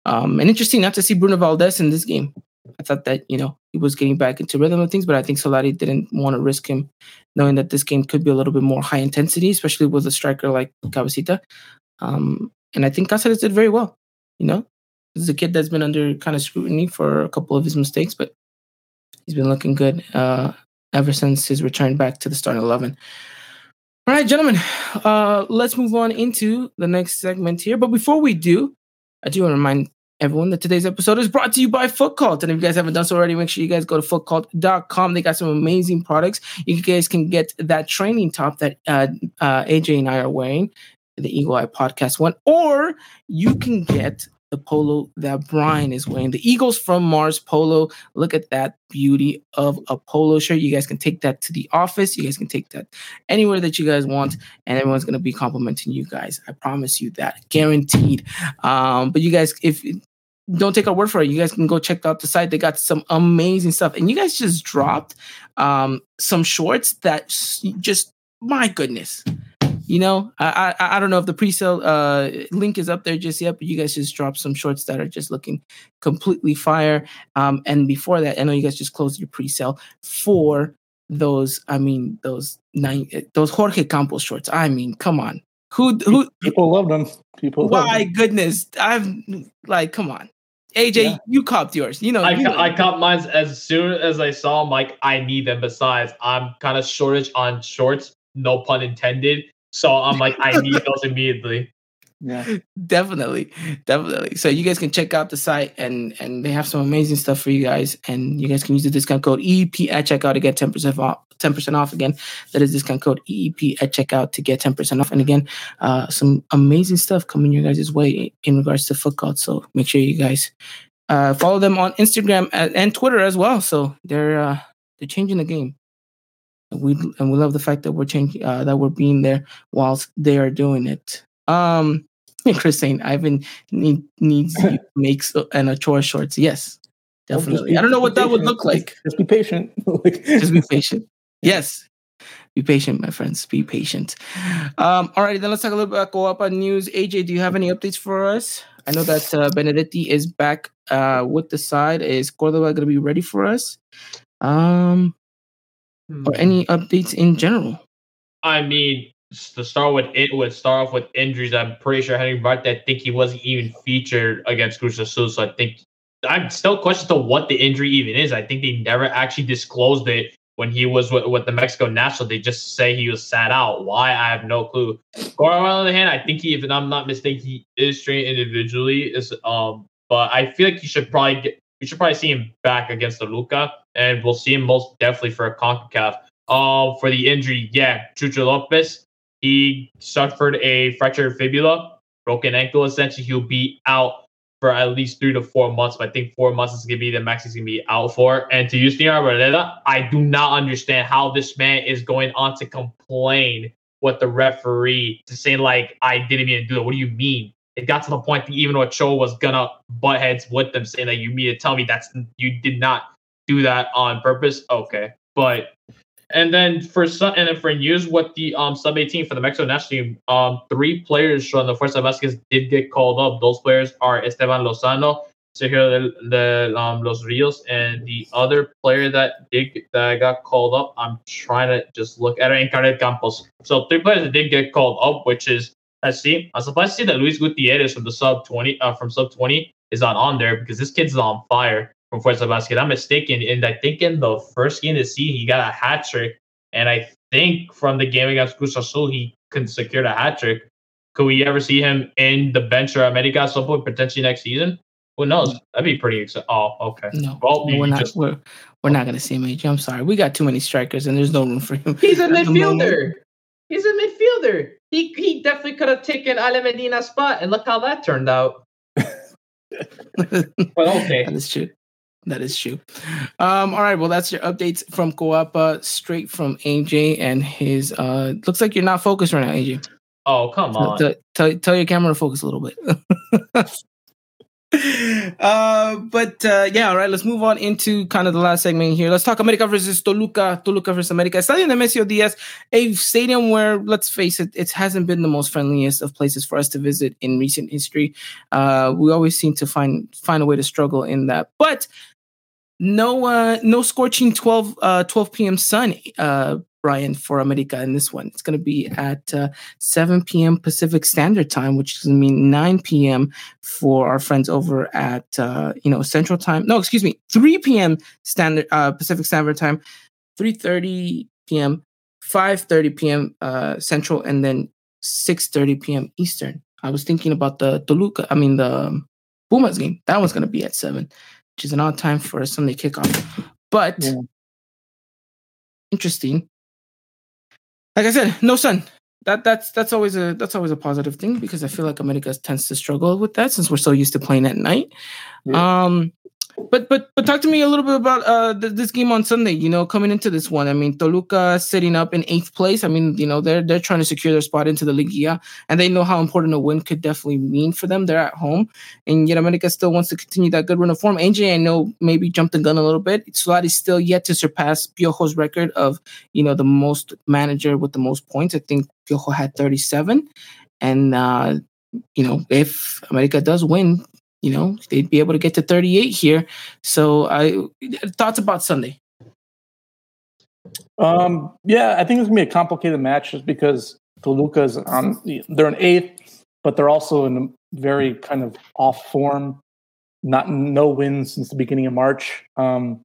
Um, and interesting not to see Bruno Valdez in this game. I thought that you know he was getting back into rhythm of things, but I think Solari didn't want to risk him, knowing that this game could be a little bit more high intensity, especially with a striker like Cabecita. Um, and I think Cáceres did very well. You know, this is a kid that's been under kind of scrutiny for a couple of his mistakes, but he's been looking good uh, ever since his return back to the starting eleven. All right, gentlemen, uh, let's move on into the next segment here. But before we do, I do want to remind everyone that today's episode is brought to you by Foot Cult. And if you guys haven't done so already, make sure you guys go to footcult.com. They got some amazing products. You guys can get that training top that uh, uh, AJ and I are wearing, the Eagle Eye Podcast one, or you can get the polo that Bryan is wearing, the Eagles from Mars polo. Look at that beauty of a polo shirt. You guys can take that to the office. You guys can take that anywhere that you guys want, and everyone's gonna be complimenting you guys. I promise you that, guaranteed. Um, but you guys, if don't take our word for it, you guys can go check out the site. They got some amazing stuff, and you guys just dropped um, some shorts that just my goodness you know, I, I I don't know if the pre-sale uh, link is up there just yet, but you guys just dropped some shorts that are just looking completely fire. Um, and before that, I know you guys just closed your pre-sale for those. I mean, those nine, those Jorge Campos shorts. I mean, come on, who who people love them. People, my goodness, I've like, come on. AJ, yeah. you copped yours. You know, I, you I copped mine as soon as I saw them. Like, I need them. Besides, I'm kind of shortage on shorts. No pun intended. So I'm like, I need those immediately. Yeah, definitely, definitely. So you guys can check out the site and and they have some amazing stuff for you guys. And you guys can use the discount code EEP at checkout to get ten percent off. Ten percent off again. That is discount code EEP at checkout to get ten percent off. And again, uh, some amazing stuff coming your guys' way in regards to Foot Cult. So make sure you guys uh, follow them on Instagram and Twitter as well. So they're uh, they're changing the game we and we love the fact that we're changing uh, that we're being there whilst they are doing it. Um, Chris saying Ivan need, needs to make and a chore shorts. Yes, definitely. Be, I don't know what that would look like. Just be patient. just be patient. Yes. Be patient, my friends. Be patient. Um, all right, then let's talk a little bit about Coapa news. AJ, do you have any updates for us? I know that uh, Benedetti is back uh, with the side. Is Cordova going to be ready for us? Um, hmm. or any updates in general? I mean, to start with it would start off with injuries. I'm pretty sure Henry Martín, I think he wasn't even featured against Cruz Azul. So I think I'm still questioning to what the injury even is. I think they never actually disclosed it when he was with, with the Mexico national. They just say he was sat out. Why? I have no clue. Goro, on the other hand, I think he, if I'm not mistaken, he is trained individually. Is um, but I feel like he should probably get we should probably see him back against Toluca, and we'll see him most definitely for a CONCACAF. Uh, for the injury, yeah, Chucho Lopez, he suffered a fractured fibula, broken ankle. Essentially, he'll be out for at least three to four months. But I think four months is gonna be the max he's gonna be out for. And to Yusniar Arboleda, I do not understand how this man is going on to complain with the referee to say like I didn't even do it. What do you mean? It got to the point that even Ochoa was gonna butt heads with them, saying that you mean to tell me that's you did not do that on purpose. Okay, but and then for some and then for news with the um sub 18 for the Mexico national team, um three players from the Fuerzas Básicas did get called up. Those players are Esteban Lozano, Sergio de, de um, Los Rios, and the other player that did that got called up. I'm trying to just look at it, Encarnet Campos. So three players that did get called up, which is I see. I'm surprised to see that Luis Gutierrez from the sub 20 uh, from sub 20 is not on there because this kid's on fire from Fuerzas Básicas. I'm mistaken, and I think in the first game the season he got a hat trick, and I think from the game against Cruz Azul he can secure a hat trick. Could we ever see him in the bench or America at some point potentially next season? Who knows? That'd be pretty exciting. Oh, okay. No, well, no we're not. Just... We're, we're not going to see him. AJ. I'm sorry. We got too many strikers, and there's no room for him. He's a midfielder. He's a midfielder. He he definitely could have taken Ale Medina's spot, and look how that turned out. well, okay, that is true. That is true. Um, all right, well, that's your updates from Coapa, straight from AJ and his. Uh, looks like you're not focused right now, AJ. Oh, come on. Tell, tell, tell your camera to focus a little bit. uh, but uh, yeah, all right. Let's move on into kind of the last segment here. Let's talk America versus Toluca. Toluca versus America. Estadio Nemesio Diez, a stadium where, let's face it, it hasn't been the most friendliest of places for us to visit in recent history. Uh, we always seem to find find a way to struggle in that, but no uh no scorching 12 uh 12 p.m sun uh Bryan, for America in this one. It's going to be at uh, 7 p.m. Pacific Standard Time, which is going to mean 9 p.m. for our friends over at, uh, you know, Central Time. No, excuse me, 3 p.m. Standard uh, Pacific Standard Time, 3.30 p.m., 5.30 p.m. Uh, Central, and then 6.30 p.m. Eastern. I was thinking about the Toluca, I mean, the Pumas game. That one's going to be at seven, which is an odd time for a Sunday kickoff. But Yeah. interesting. Like I said, no sun. That that's that's always a that's always a positive thing because I feel like America tends to struggle with that since we're so used to playing at night. Um, but but but talk to me a little bit about uh th- this game on Sunday. You know, coming into this one, I mean, Toluca sitting up in eighth place. I mean, you know, they're they're trying to secure their spot into the Liga, and they know how important a win could definitely mean for them. They're at home, and yet America still wants to continue that good run of form. AJ, I know maybe jumped the gun a little bit. Solari's still yet to surpass Piojo's record of you know the most manager with the most points. I think Piojo had thirty seven, and uh, you know if America does win, you know they'd be able to get to 38 here so i thoughts about sunday Um, yeah, I think it's gonna be a complicated match just because Toluca's on. They're an eighth, but they're also in a very kind of off form. Not no wins since the beginning of March. Um,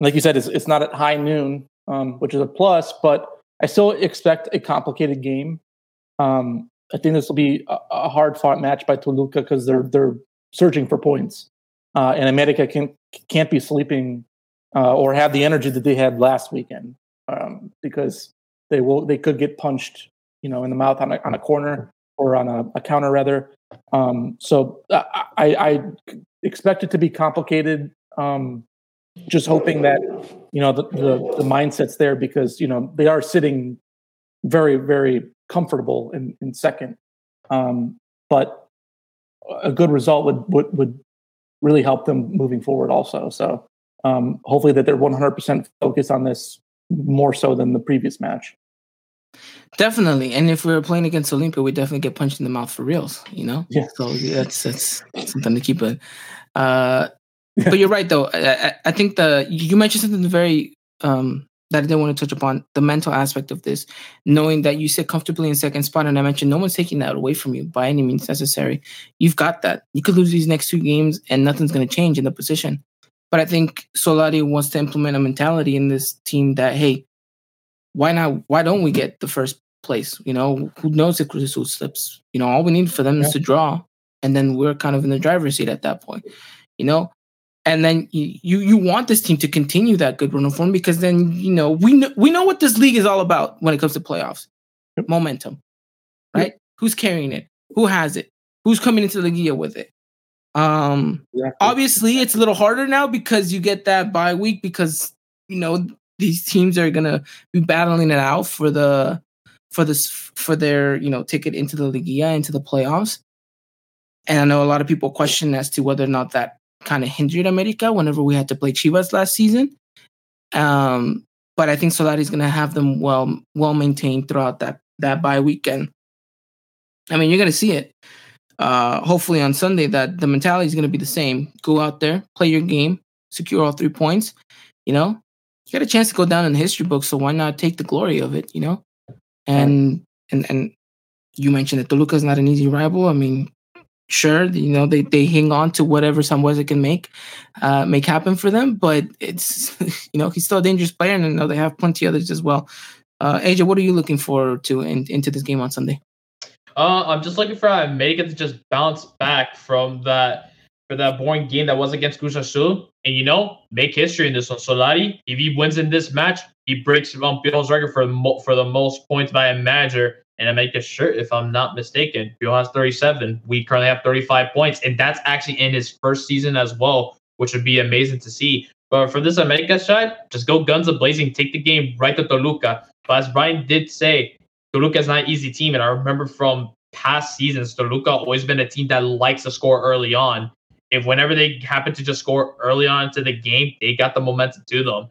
like you said, it's it's not at high noon, um, which is a plus. But I still expect a complicated game. Um, I think this will be a, a hard fought match by Toluca because they're they're searching for points, uh, and America can can't be sleeping uh, or have the energy that they had last weekend um, because they will they could get punched you know in the mouth on a, on a corner or on a, a counter rather. Um, so uh, I, I expect it to be complicated um, just hoping that you know the, the the mindset's there because you know they are sitting very very comfortable in, in second. Um, but a good result would, would would really help them moving forward also. So um, hopefully that they're 100% focused on this more so than the previous match. definitely. And if we were playing against Olimpia we definitely get punched in the mouth for reals you know? Yeah. so that's that's something to keep it uh but you're right though. I, I- I think the you mentioned something very um that I didn't want to touch upon the mental aspect of this, knowing that you sit comfortably in second spot, and I mentioned no one's taking that away from you by any means necessary. You've got that. You could lose these next two games, and nothing's going to change in the position. But I think Solari wants to implement a mentality in this team that hey, why not? Why don't we get the first place? You know, who knows if Cruz slips? You know, all we need for them Yeah. is to draw, and then we're kind of in the driver's seat at that point. You know, and then you you, want this team to continue that good run of form because then you know we know we know what this league is all about when it comes to playoffs. Yep. Momentum, right? Who's carrying it? Who has it? Who's coming into the Liga with it? Um, obviously it's a little harder now because you get that bye week because you know these teams are gonna be battling it out for the for this for their you know ticket into the Liga into the playoffs. And I know a lot of people question as to whether or not that kind of hindered America whenever we had to play Chivas last season. Um, but I think Solari's gonna have them well well maintained throughout that that bye weekend. I mean, you're gonna see it. Uh, hopefully on Sunday that the mentality is gonna be the same. Go out there, play your game, secure all three points. You know, you got a chance to go down in the history book, so why not take the glory of it? You know, and and and you mentioned that Toluca is not an easy rival. I mean, sure, you know they they hang on to whatever Sambueza can make uh, make happen for them, but it's you know he's still a dangerous player, and I know they have plenty others as well. Uh, AJ, what are you looking forward to in, into this game on Sunday? Uh, I'm just looking for America to just bounce back from that for that boring game that was against Cruz and you know, make history in this one. Solari, if he wins in this match, he breaks Van record for mo- for the most points by a manager and America's shirt, if I'm not mistaken. Pio has 37. We currently have 35 points, and that's actually in his first season as well, which would be amazing to see. But for this America side, just go guns a blazing, take the game right to Toluca. But as Bryan did say, Toluca is not an easy team, and I remember from past seasons, Toluca always been a team that likes to score early on. If whenever they happen to just score early on into the game, they got the momentum to them.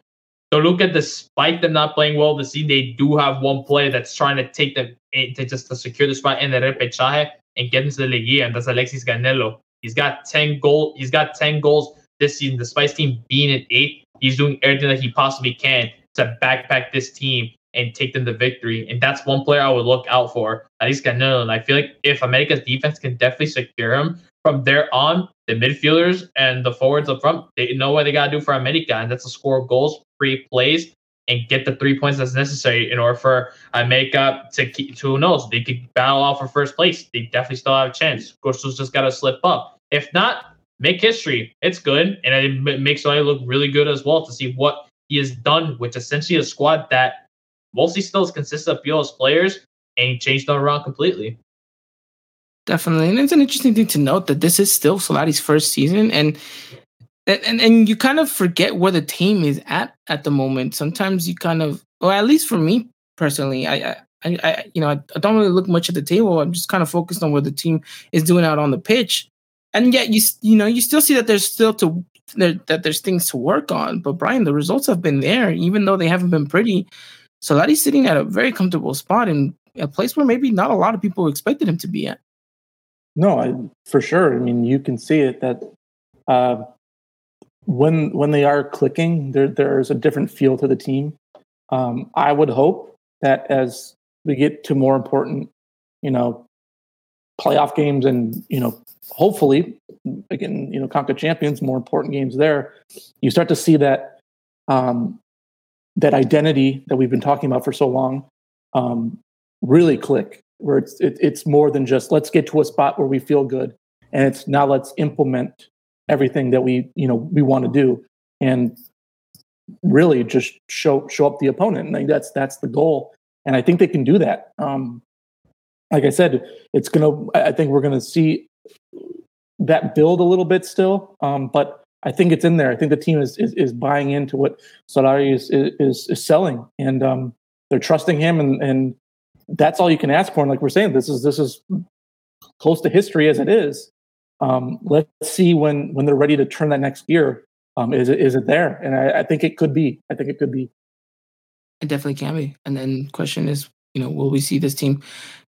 Toluca, despite them not playing well this season, they do have one player that's trying to take them eh, to just to secure the spot in the repechaje and get into the Liga, and that's Alexis Canelo. He's got 10 goal. He's got 10 goals this season, despite his team being at eight. He's doing everything that he possibly can to backpack this team and take them to victory. And that's one player I would look out for, at least Canelo. And I feel like if America's defense can definitely secure him from there on, the midfielders and the forwards up front, they know what they got to do for America, and that's to score goals, free plays, and get the three points that's necessary in order for a makeup to keep to who knows they could battle off for first place. They definitely still have a chance. Corso's just got to slip up. If not, make history. It's good, and it makes Solari look really good as well to see what he has done with essentially a squad that mostly still consists of Fields players, and he changed them around completely. Definitely, and it's an interesting thing to note that this is still Solari's first season, and and and you kind of forget where the team is at at the moment. Sometimes you kind of, or at least for me personally, I, I, I you know, I, I don't really look much at the table. I'm just kind of focused on what the team is doing out on the pitch, and yet you, you know, you still see that there's still to there that there's things to work on. But Bryan, the results have been there, even though they haven't been pretty. Solari's sitting at a very comfortable spot in a place where maybe not a lot of people expected him to be at. No, I, for sure. I mean, you can see it that uh, when when they are clicking, there there's a different feel to the team. Um, I would hope that as we get to more important, you know, playoff games, and you know, hopefully, again, you know, Conca champions, more important games there, you start to see that um, that identity that we've been talking about for so long um, really click where it's it, it's more than just let's get to a spot where we feel good and it's now let's implement everything that we you know we want to do and really just show show up the opponent and that's that's the goal and i think they can do that. Um like i said it's gonna i think we're gonna see that build a little bit still um but i think it's in there i think the team is is, is buying into what solari is, is is selling and um they're trusting him and and that's all you can ask for. And like we're saying, this is this is close to history as it is. Um, let's see when when they're ready to turn that next gear. Um, is it is it there? And I, I think it could be. I think it could be. It definitely can be. And then question is, you know, will we see this team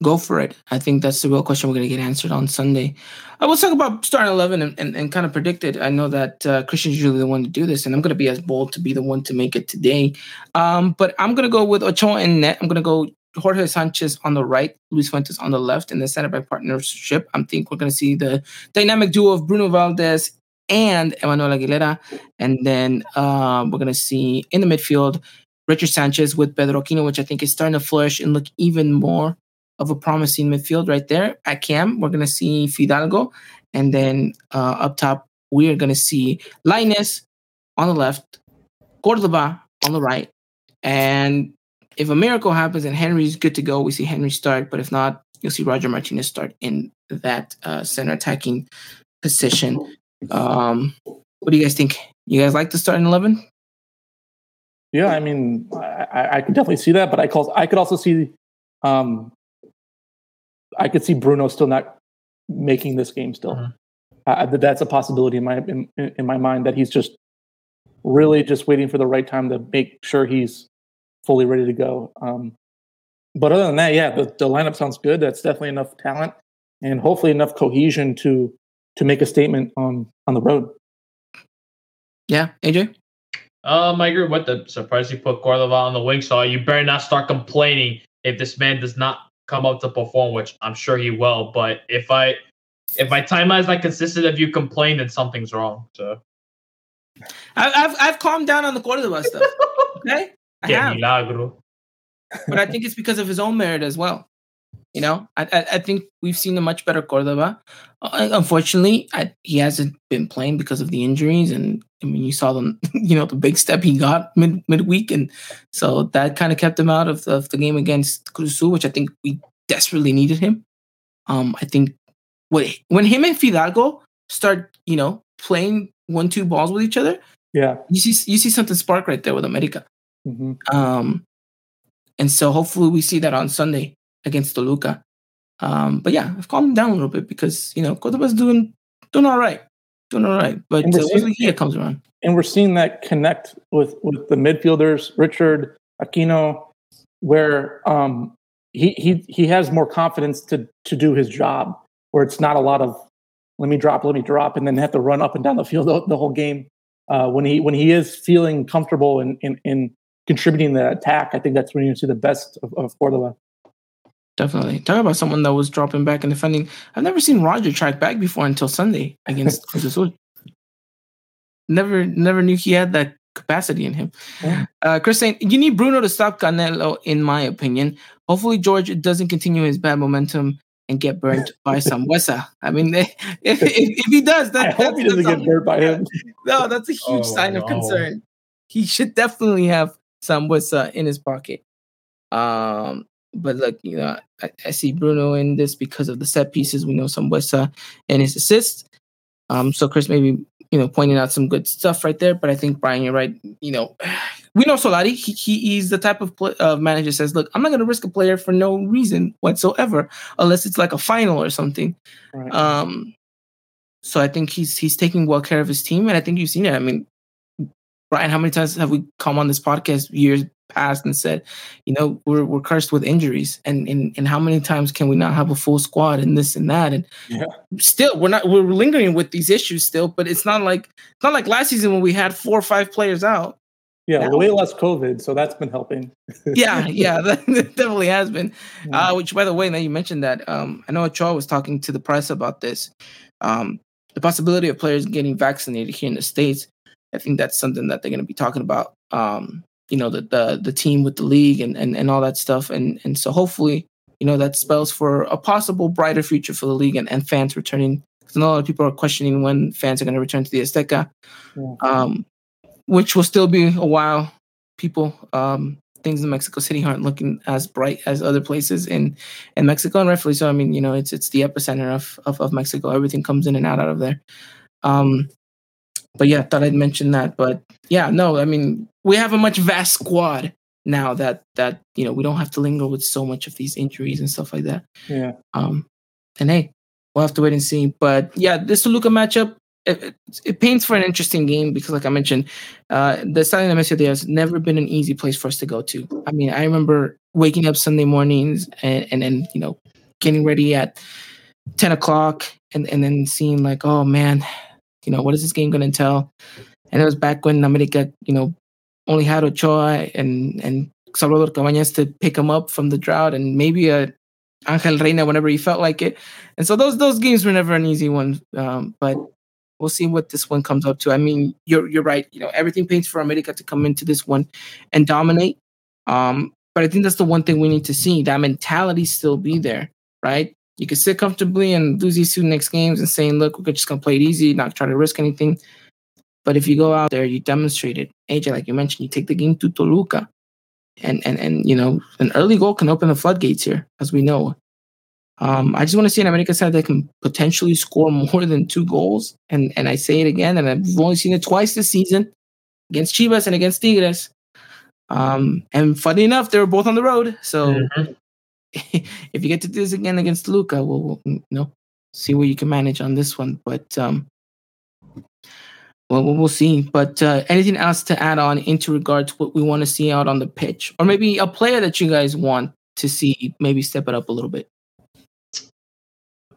go for it? I think that's the real question we're going to get answered on Sunday. I will talk about starting 11 and, and, and kind of predict it. I know that uh, Cristian's usually the one to do this, and I'm going to be as bold to be the one to make it today. Um, but I'm going to go with Ochoa and net. I'm going to go Jorge Sanchez on the right, Luis Fuentes on the left, in the center back partnership. I think we're going to see the dynamic duo of Bruno Valdez and Emmanuel Aguilera. And then uh, we're going to see in the midfield Richard Sanchez with Pedro Aquino, which I think is starting to flourish and look even more of a promising midfield right there. At Cam, we're going to see Fidalgo. And then uh, up top, we are going to see Viñas on the left, Cordova on the right, and if a miracle happens and Henry's good to go, we see Henry start. But if not, you'll see Roger Martinez start in that uh, center attacking position. Um, what do you guys think? You guys like to start in eleven? Yeah, I mean, I, I could definitely see that, but I call I could also see, um, I could see Bruno still not making this game. Still, mm-hmm. uh, that's a possibility in my in, in my mind that he's just really just waiting for the right time to make sure he's fully ready to go. Um, but other than that, yeah, the, the lineup sounds good. That's definitely enough talent and hopefully enough cohesion to to make a statement on on the road. Yeah, AJ. Um, I agree with the surprise you put Cordova on the wing, so you better not start complaining if this man does not come up to perform, which I'm sure he will. But if I if my timeline is not consistent of you complain, then something's wrong. So I've I've calmed down on the Cordova stuff. Okay, I have. milagro. but I think it's because of his own merit as well. You know, I, I, I think we've seen a much better Cordova. Uh, unfortunately, I, he hasn't been playing because of the injuries, and I mean, you saw them. You know, the big step he got mid midweek, and so that kind of kept him out of, of the game against Cruzul, which I think we desperately needed him. Um, I think when when him and Fidalgo start, you know, playing one two balls with each other, yeah, you see you see something spark right there with America. Mm-hmm. Um, and so hopefully we see that on Sunday against Toluca. Um, but yeah, I've calmed down a little bit because you know Cordova's doing doing all right, doing all right. But uh, seeing, he comes around, and we're seeing that connect with with the midfielders, Richard Aquino, where um, he he he has more confidence to to do his job, where it's not a lot of let me drop, let me drop, and then have to run up and down the field the, the whole game. Uh, when he when he is feeling comfortable in in, in contributing the attack, I think that's when you see the best of, of Cordova. Definitely. Talk about someone that was dropping back and defending. I've never seen Roger track back before until Sunday against Cruz Azul. Never, never knew he had that capacity in him. Yeah. Uh, Chris saying you need Bruno to stop Canelo, in my opinion. Hopefully, George doesn't continue his bad momentum and get burnt by Sambueza. I mean, if, if, if he does, that, I hope he doesn't get burnt by him. No, that's a huge oh, sign no. of concern. He should definitely have Sambueza in his pocket. Um, but look, you know, I, I, see Bruno in this because of the set pieces. We know Sambueza and his assists. Um, so Chris maybe you know pointing out some good stuff right there. But I think Bryan, you're right. You know, we know Solari. He, he he's the type of play, uh, manager says, look, I'm not going to risk a player for no reason whatsoever, unless it's like a final or something. Right. Um, so I think he's he's taking well care of his team, and I think you've seen it. I mean, Bryan, how many times have we come on this podcast years past and said, you know, we're we're cursed with injuries, and and and how many times can we not have a full squad and this and that, and yeah. still we're not we're lingering with these issues still, but it's not like it's not like last season when we had four or five players out. Yeah, now, way less COVID, so that's been helping. yeah, yeah, that definitely has been. Yeah. Uh, which, by the way, now you mentioned that, um, I know Ochoa was talking to the press about this. Um, the possibility of players getting vaccinated here in the states. I think that's something that they're going to be talking about um, you know the the, the team with the league and, and and all that stuff and and so hopefully you know that spells for a possible brighter future for the league and, and fans returning because a lot of people are questioning when fans are going to return to the Azteca, yeah. um, which will still be a while. People, um, things in Mexico City aren't looking as bright as other places in in Mexico, and rightfully so. I mean, you know, it's it's the epicenter of of, of Mexico. Everything comes in and out out of there. Um, but yeah, thought I'd mention that. But yeah, no, I mean, we have a much vast squad now that that you know we don't have to linger with so much of these injuries and stuff like that. Yeah. Um, and hey, we'll have to wait and see. But yeah, this Toluca matchup. It, it, it paints for an interesting game because, like I mentioned, uh, the Estadio Nemesio has never been an easy place for us to go to. I mean, I remember waking up Sunday mornings and, and then, you know, getting ready at 10 o'clock and, and then seeing like, oh man, you know, what is this game going to tell? And it was back when America, you know, only had Ochoa and and Salvador Cabañas to pick him up from the drought, and maybe a Angel Reyna whenever he felt like it. And so those those games were never an easy one. Um, but we'll see what this one comes up to. I mean, you're you're right. You know, everything paints for America to come into this one and dominate. Um, but I think that's the one thing we need to see. That mentality still be there, right? You can sit comfortably and lose these two next games and saying, look, we're just gonna play it easy, not try to risk anything. But if you go out there, you demonstrate it. AJ, like you mentioned, you take the game to Toluca. And and and you know, an early goal can open the floodgates here, as we know. Um, I just want to see an America side that can potentially score more than two goals. And and I say it again, and I've only seen it twice this season against Chivas and against Tigres. Um, and funny enough, they were both on the road. So mm-hmm. if you get to do this again against Luca, we'll, we'll you know see what you can manage on this one. But um, well, we'll see. But uh, anything else to add on into regard to what we want to see out on the pitch, or maybe a player that you guys want to see maybe step it up a little bit?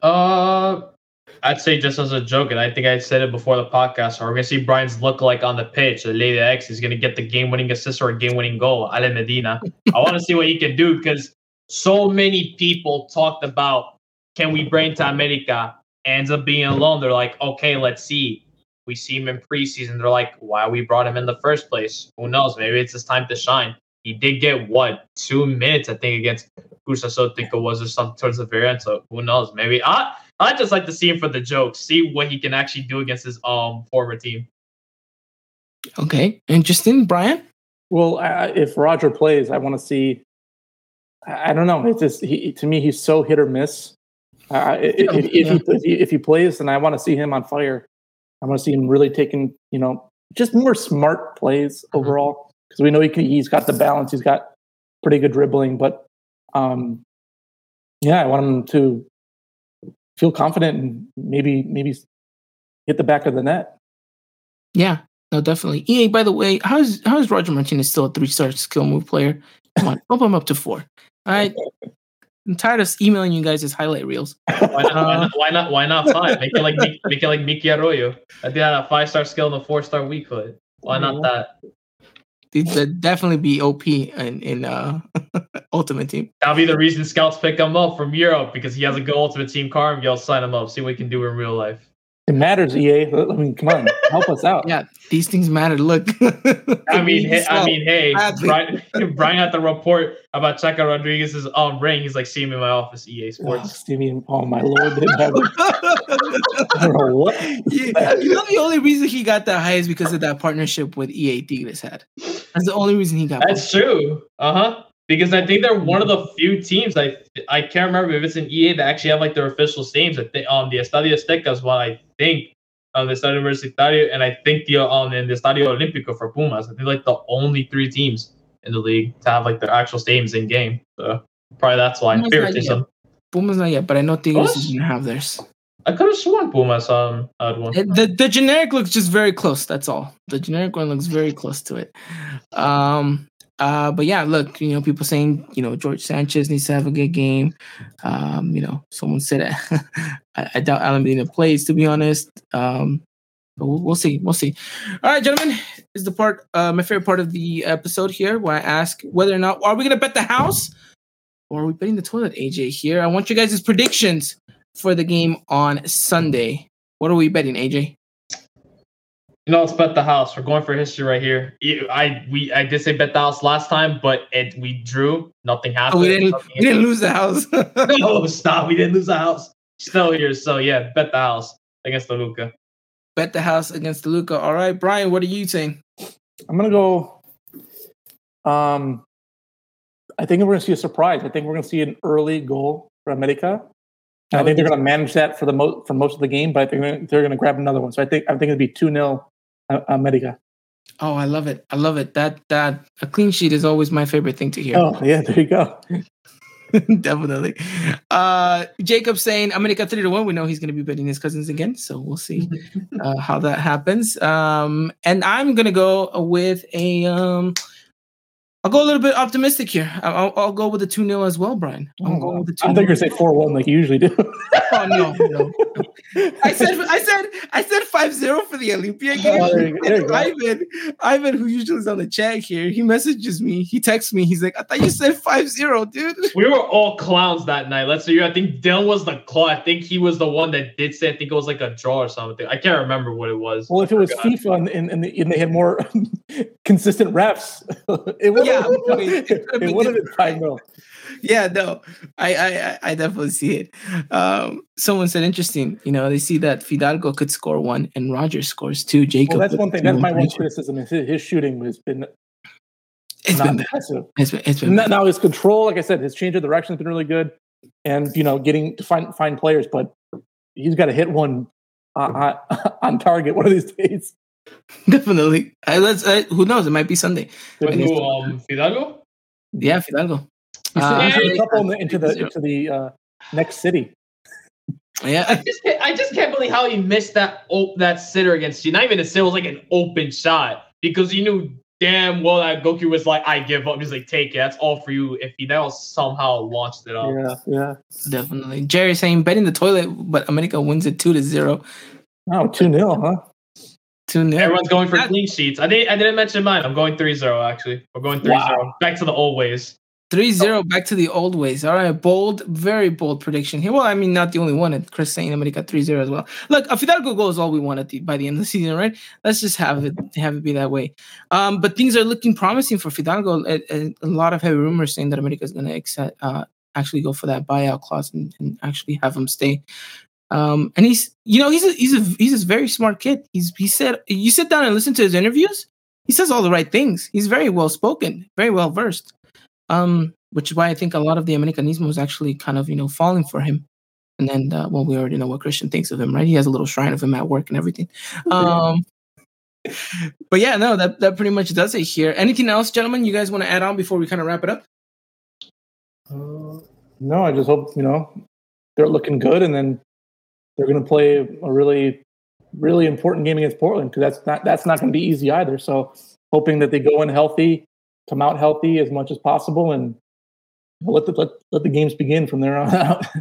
Uh, I'd say just as a joke, and I think I said it before the podcast, we're gonna see Bryan's look like on the pitch. The Lady X is gonna get the game-winning assist or a game-winning goal. Ale Medina. I want to see what he can do because so many people talked about can we bring to America? Ends up being alone. They're like, okay, let's see. We see him in preseason. They're like, why we brought him in the first place? Who knows? Maybe it's his time to shine. He did get what two minutes, I think, against Cruz Azul. I think it was or something towards the very end. So who knows? Maybe I I just like to see him for the joke, see what he can actually do against his um former team. Okay, interesting, Bryan. Well, I, if Roger plays, I want to see I don't know. It's just he, to me, he's so hit or miss. Uh, if, if, if, he, if he plays, then I want to see him on fire. I want to see him really taking, you know, just more smart plays mm-hmm. overall because we know he can, he's got the balance. He's got pretty good dribbling, but um, yeah, I want him to feel confident and maybe maybe hit the back of the net. Yeah, no, definitely. EA, by the way, how's how's Roger Martinez still a three star skill move player? Come on, bump him up to four. I I'm tired of emailing you guys his highlight reels. Why not? why, not why not? Why not five? Make it like make it like Mickey Arroyo. I did a five star skill and a four star weak foot. Why not that? It'd definitely be OP in in uh, Ultimate Team. That'll be the reason scouts pick him up from Europe because he has a good Ultimate Team card. Y'all sign him up. See what he can do in real life. It matters, EA. I mean, come on, help us out. Yeah, these things matter. Look. I mean, hey, I mean, hey, Bryan, Bryan had the report about Chaka Rodriguez's um ring. He's like, see him in my office, EA Oh, Sports. Stevie, oh my lord, they have it. I don't know what. Yeah, you know the only reason he got that high is because of that partnership with EA Tigres had. That's the only reason he got. That's true. Uh huh. Because I think they're one of the few teams. I I can't remember if it's an EA that actually have like their official names. I think um the Estadio Azteca is one. I think um the Estadio Universitario and I think the um and the Estadio Olímpico for Pumas. I think like the only three teams in the league to have like their actual stadiums in game. So probably that's why Pumas not favoritism. Pumas not yet, but I know Tigres gonna have theirs. I could have sworn Pumas um had one. The the generic looks just very close. That's all. The generic one looks very close to it. Um. Uh. But yeah, look. You know, people saying you know George Sanchez needs to have a good game. Um. You know, someone said I, I doubt Alan Medina plays. To be honest. Um. But we'll, we'll see. We'll see. All right, gentlemen. Is the part. Uh, my favorite part of the episode here, where I ask whether or not are we gonna bet the house, or are we betting the toilet? AJ here. I want you guys' predictions for the game on Sunday. What are we betting, AJ? You know, let's bet the house. We're going for history right here. I we I did say bet the house last time, but it we drew. Nothing happened. Oh, we didn't. Nothing We didn't lose the house. no, stop. We didn't lose the house. Still here. So yeah, bet the house against Toluca. Bet the house against Toluca. All right, Bryan. What are you saying? I'm gonna go. Um, I think we're gonna see a surprise. I think we're gonna see an early goal for America. I think they're gonna manage that for the mo- for most of the game, but I think they're gonna, they're gonna grab another one. So I think I think it'd be two 0 America. Oh, I love it. I love it. That that a clean sheet is always my favorite thing to hear. Oh yeah, there you go. Definitely. Uh Jacob saying America three to one. We know he's going to be betting his cousins again, so we'll see uh, how that happens. Um, and I'm going to go with a um. I'll go a little bit optimistic here. I'll, I'll- I'll go with the 2 0 as well, Bryan. I'm oh, going with the 2 I thought you were gonna say four one like you usually do. Oh no, no. I said I said I said 5-0 for the Olimpia oh, game. Oh, there you go, there you go. Ivan, Ivan, who usually is on the chat here, he messages me. He texts me. He's like, I thought you said 5-0, dude. We were all clowns that night. Let's see. I think Dylan was the claw. I think he was the one that did say. I think it was like a draw or something. I can't remember what it was. well, if it was FIFA and, and, and, they had more consistent refs, it was. Yeah, have I mean, it it, would have been five 0 Yeah, no, I, I, I- definitely see it. Um, someone said interesting. You know, they see that Fidalgo could score one and Rogers scores two. Jacob, Well, that's one thing. That's my one criticism. Is his, his shooting has been It's not been impressive. It's been, it's been Now, now his control, like I said, his change of direction has been really good, and you know, getting to find find players. But he's got to hit one uh, on, on target one of these days. definitely. Uh, let's. Uh, who knows? It might be Sunday. With who, um, Fidalgo? Yeah, Fidalgo. Uh, he's yeah, a couple in into the into the uh, next city. Yeah, I Yeah, just can't, I just can't believe how he missed that op- that sitter against you. Not even a sitter, it was like an open shot because he knew damn well that Goku was like, I give up. He's like, take it. That's all for you. If he now somehow launched it up. Yeah, yeah. definitely. Jerry saying betting the toilet, but America wins it two to zero. Oh, 2 0, huh? Two 0 Everyone's going for clean sheets. I didn't I didn't mention mine. I'm going 3-0 actually. We're going 3-0. Back to the old ways. 3-0 back to the old ways. All right, bold, very bold prediction here. Well, I mean, not the only one. And Chris saying America 3-0 as well. Look, a Fidalgo goal is all we want at the, by the end of the season, right? Let's just have it have it be that way. Um, but things are looking promising for Fidalgo. A, a, a lot of heavy rumors saying that America is going to accept, uh, actually go for that buyout clause and, and actually have him stay. Um, and he's, you know, he's a, he's a he's a very smart kid. He's he said you sit down and listen to his interviews. He says all the right things. He's very well spoken, very well versed. Um, which is why I think a lot of the Americanismo is actually kind of you know falling for him. And then, uh, well, we already know what Cristian thinks of him, right? He has a little shrine of him at work and everything. Um, but yeah, no, that that pretty much does it here. Anything else, gentlemen? You guys want to add on before we kind of wrap it up? Uh, no, I just hope, you know, they're looking good and then they're going to play a really, really important game against Portland because that's not, that's not going to be easy either. So hoping that they go in healthy, come out healthy as much as possible and let the, let, let the games begin from there on out.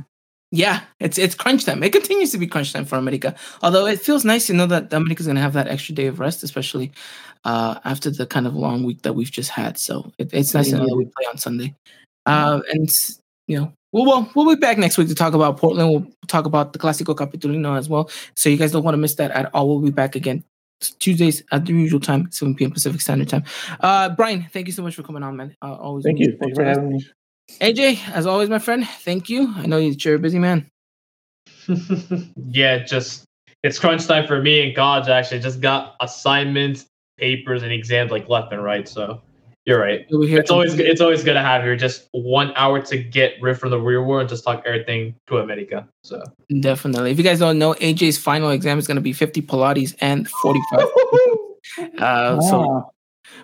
Yeah, it's it's crunch time. It continues to be crunch time for America. Although it feels nice to know that America's going to have that extra day of rest, especially uh, after the kind of long week that we've just had. So it, it's nice to know that we play on Sunday. Uh, and you know, Well, well, we'll be back next week to talk about Portland. We'll talk about the Clásico Capitalino as well. So you guys don't want to miss that at all. We'll be back again Tuesdays at the usual time, 7 p.m. Pacific Standard Time. Uh, Bryan, thank you so much for coming on, man. Uh, always. Thank you. Thank you for having me. AJ, as always, my friend, thank you. I know you're a busy man. yeah, just it's crunch time for me in college. Actually, just got assignments, papers, and exams like left and right. So you're right. It's always it's always good to have here just one hour to get rid from the real world and just talk everything to America. So definitely. If you guys don't know, AJ's final exam is going to be 50 Pilates and 45. uh, So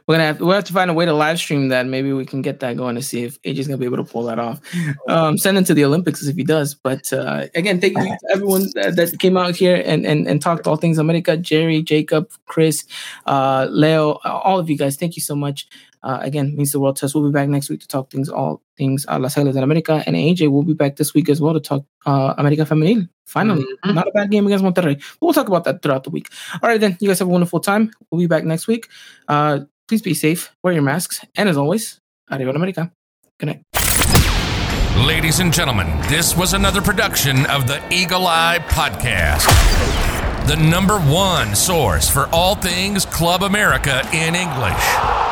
we're gonna have we'll have to find a way to live stream that. Maybe we can get that going to see if AJ's gonna be able to pull that off. Um, send him to the Olympics if he does. But uh, again, thank you to everyone that, that, came out here and, and and talked all things America. Jerry, Jacob, Chris, uh, Leo, all of you guys. Thank you so much. Uh, again, means the world test. We'll be back next week to talk things, all things uh, Las Águilas de América. And AJ will be back this week as well to talk uh, América Femenil. Finally, mm-hmm. not a bad game against Monterrey. We'll talk about that throughout the week. All right, then. You guys have a wonderful time. We'll be back next week. Uh, Please be safe, wear your masks, and as always, Arriba America. Good night. Ladies and gentlemen, this was another production of the Eagle Eye Podcast, the number one source for all things Club America in English.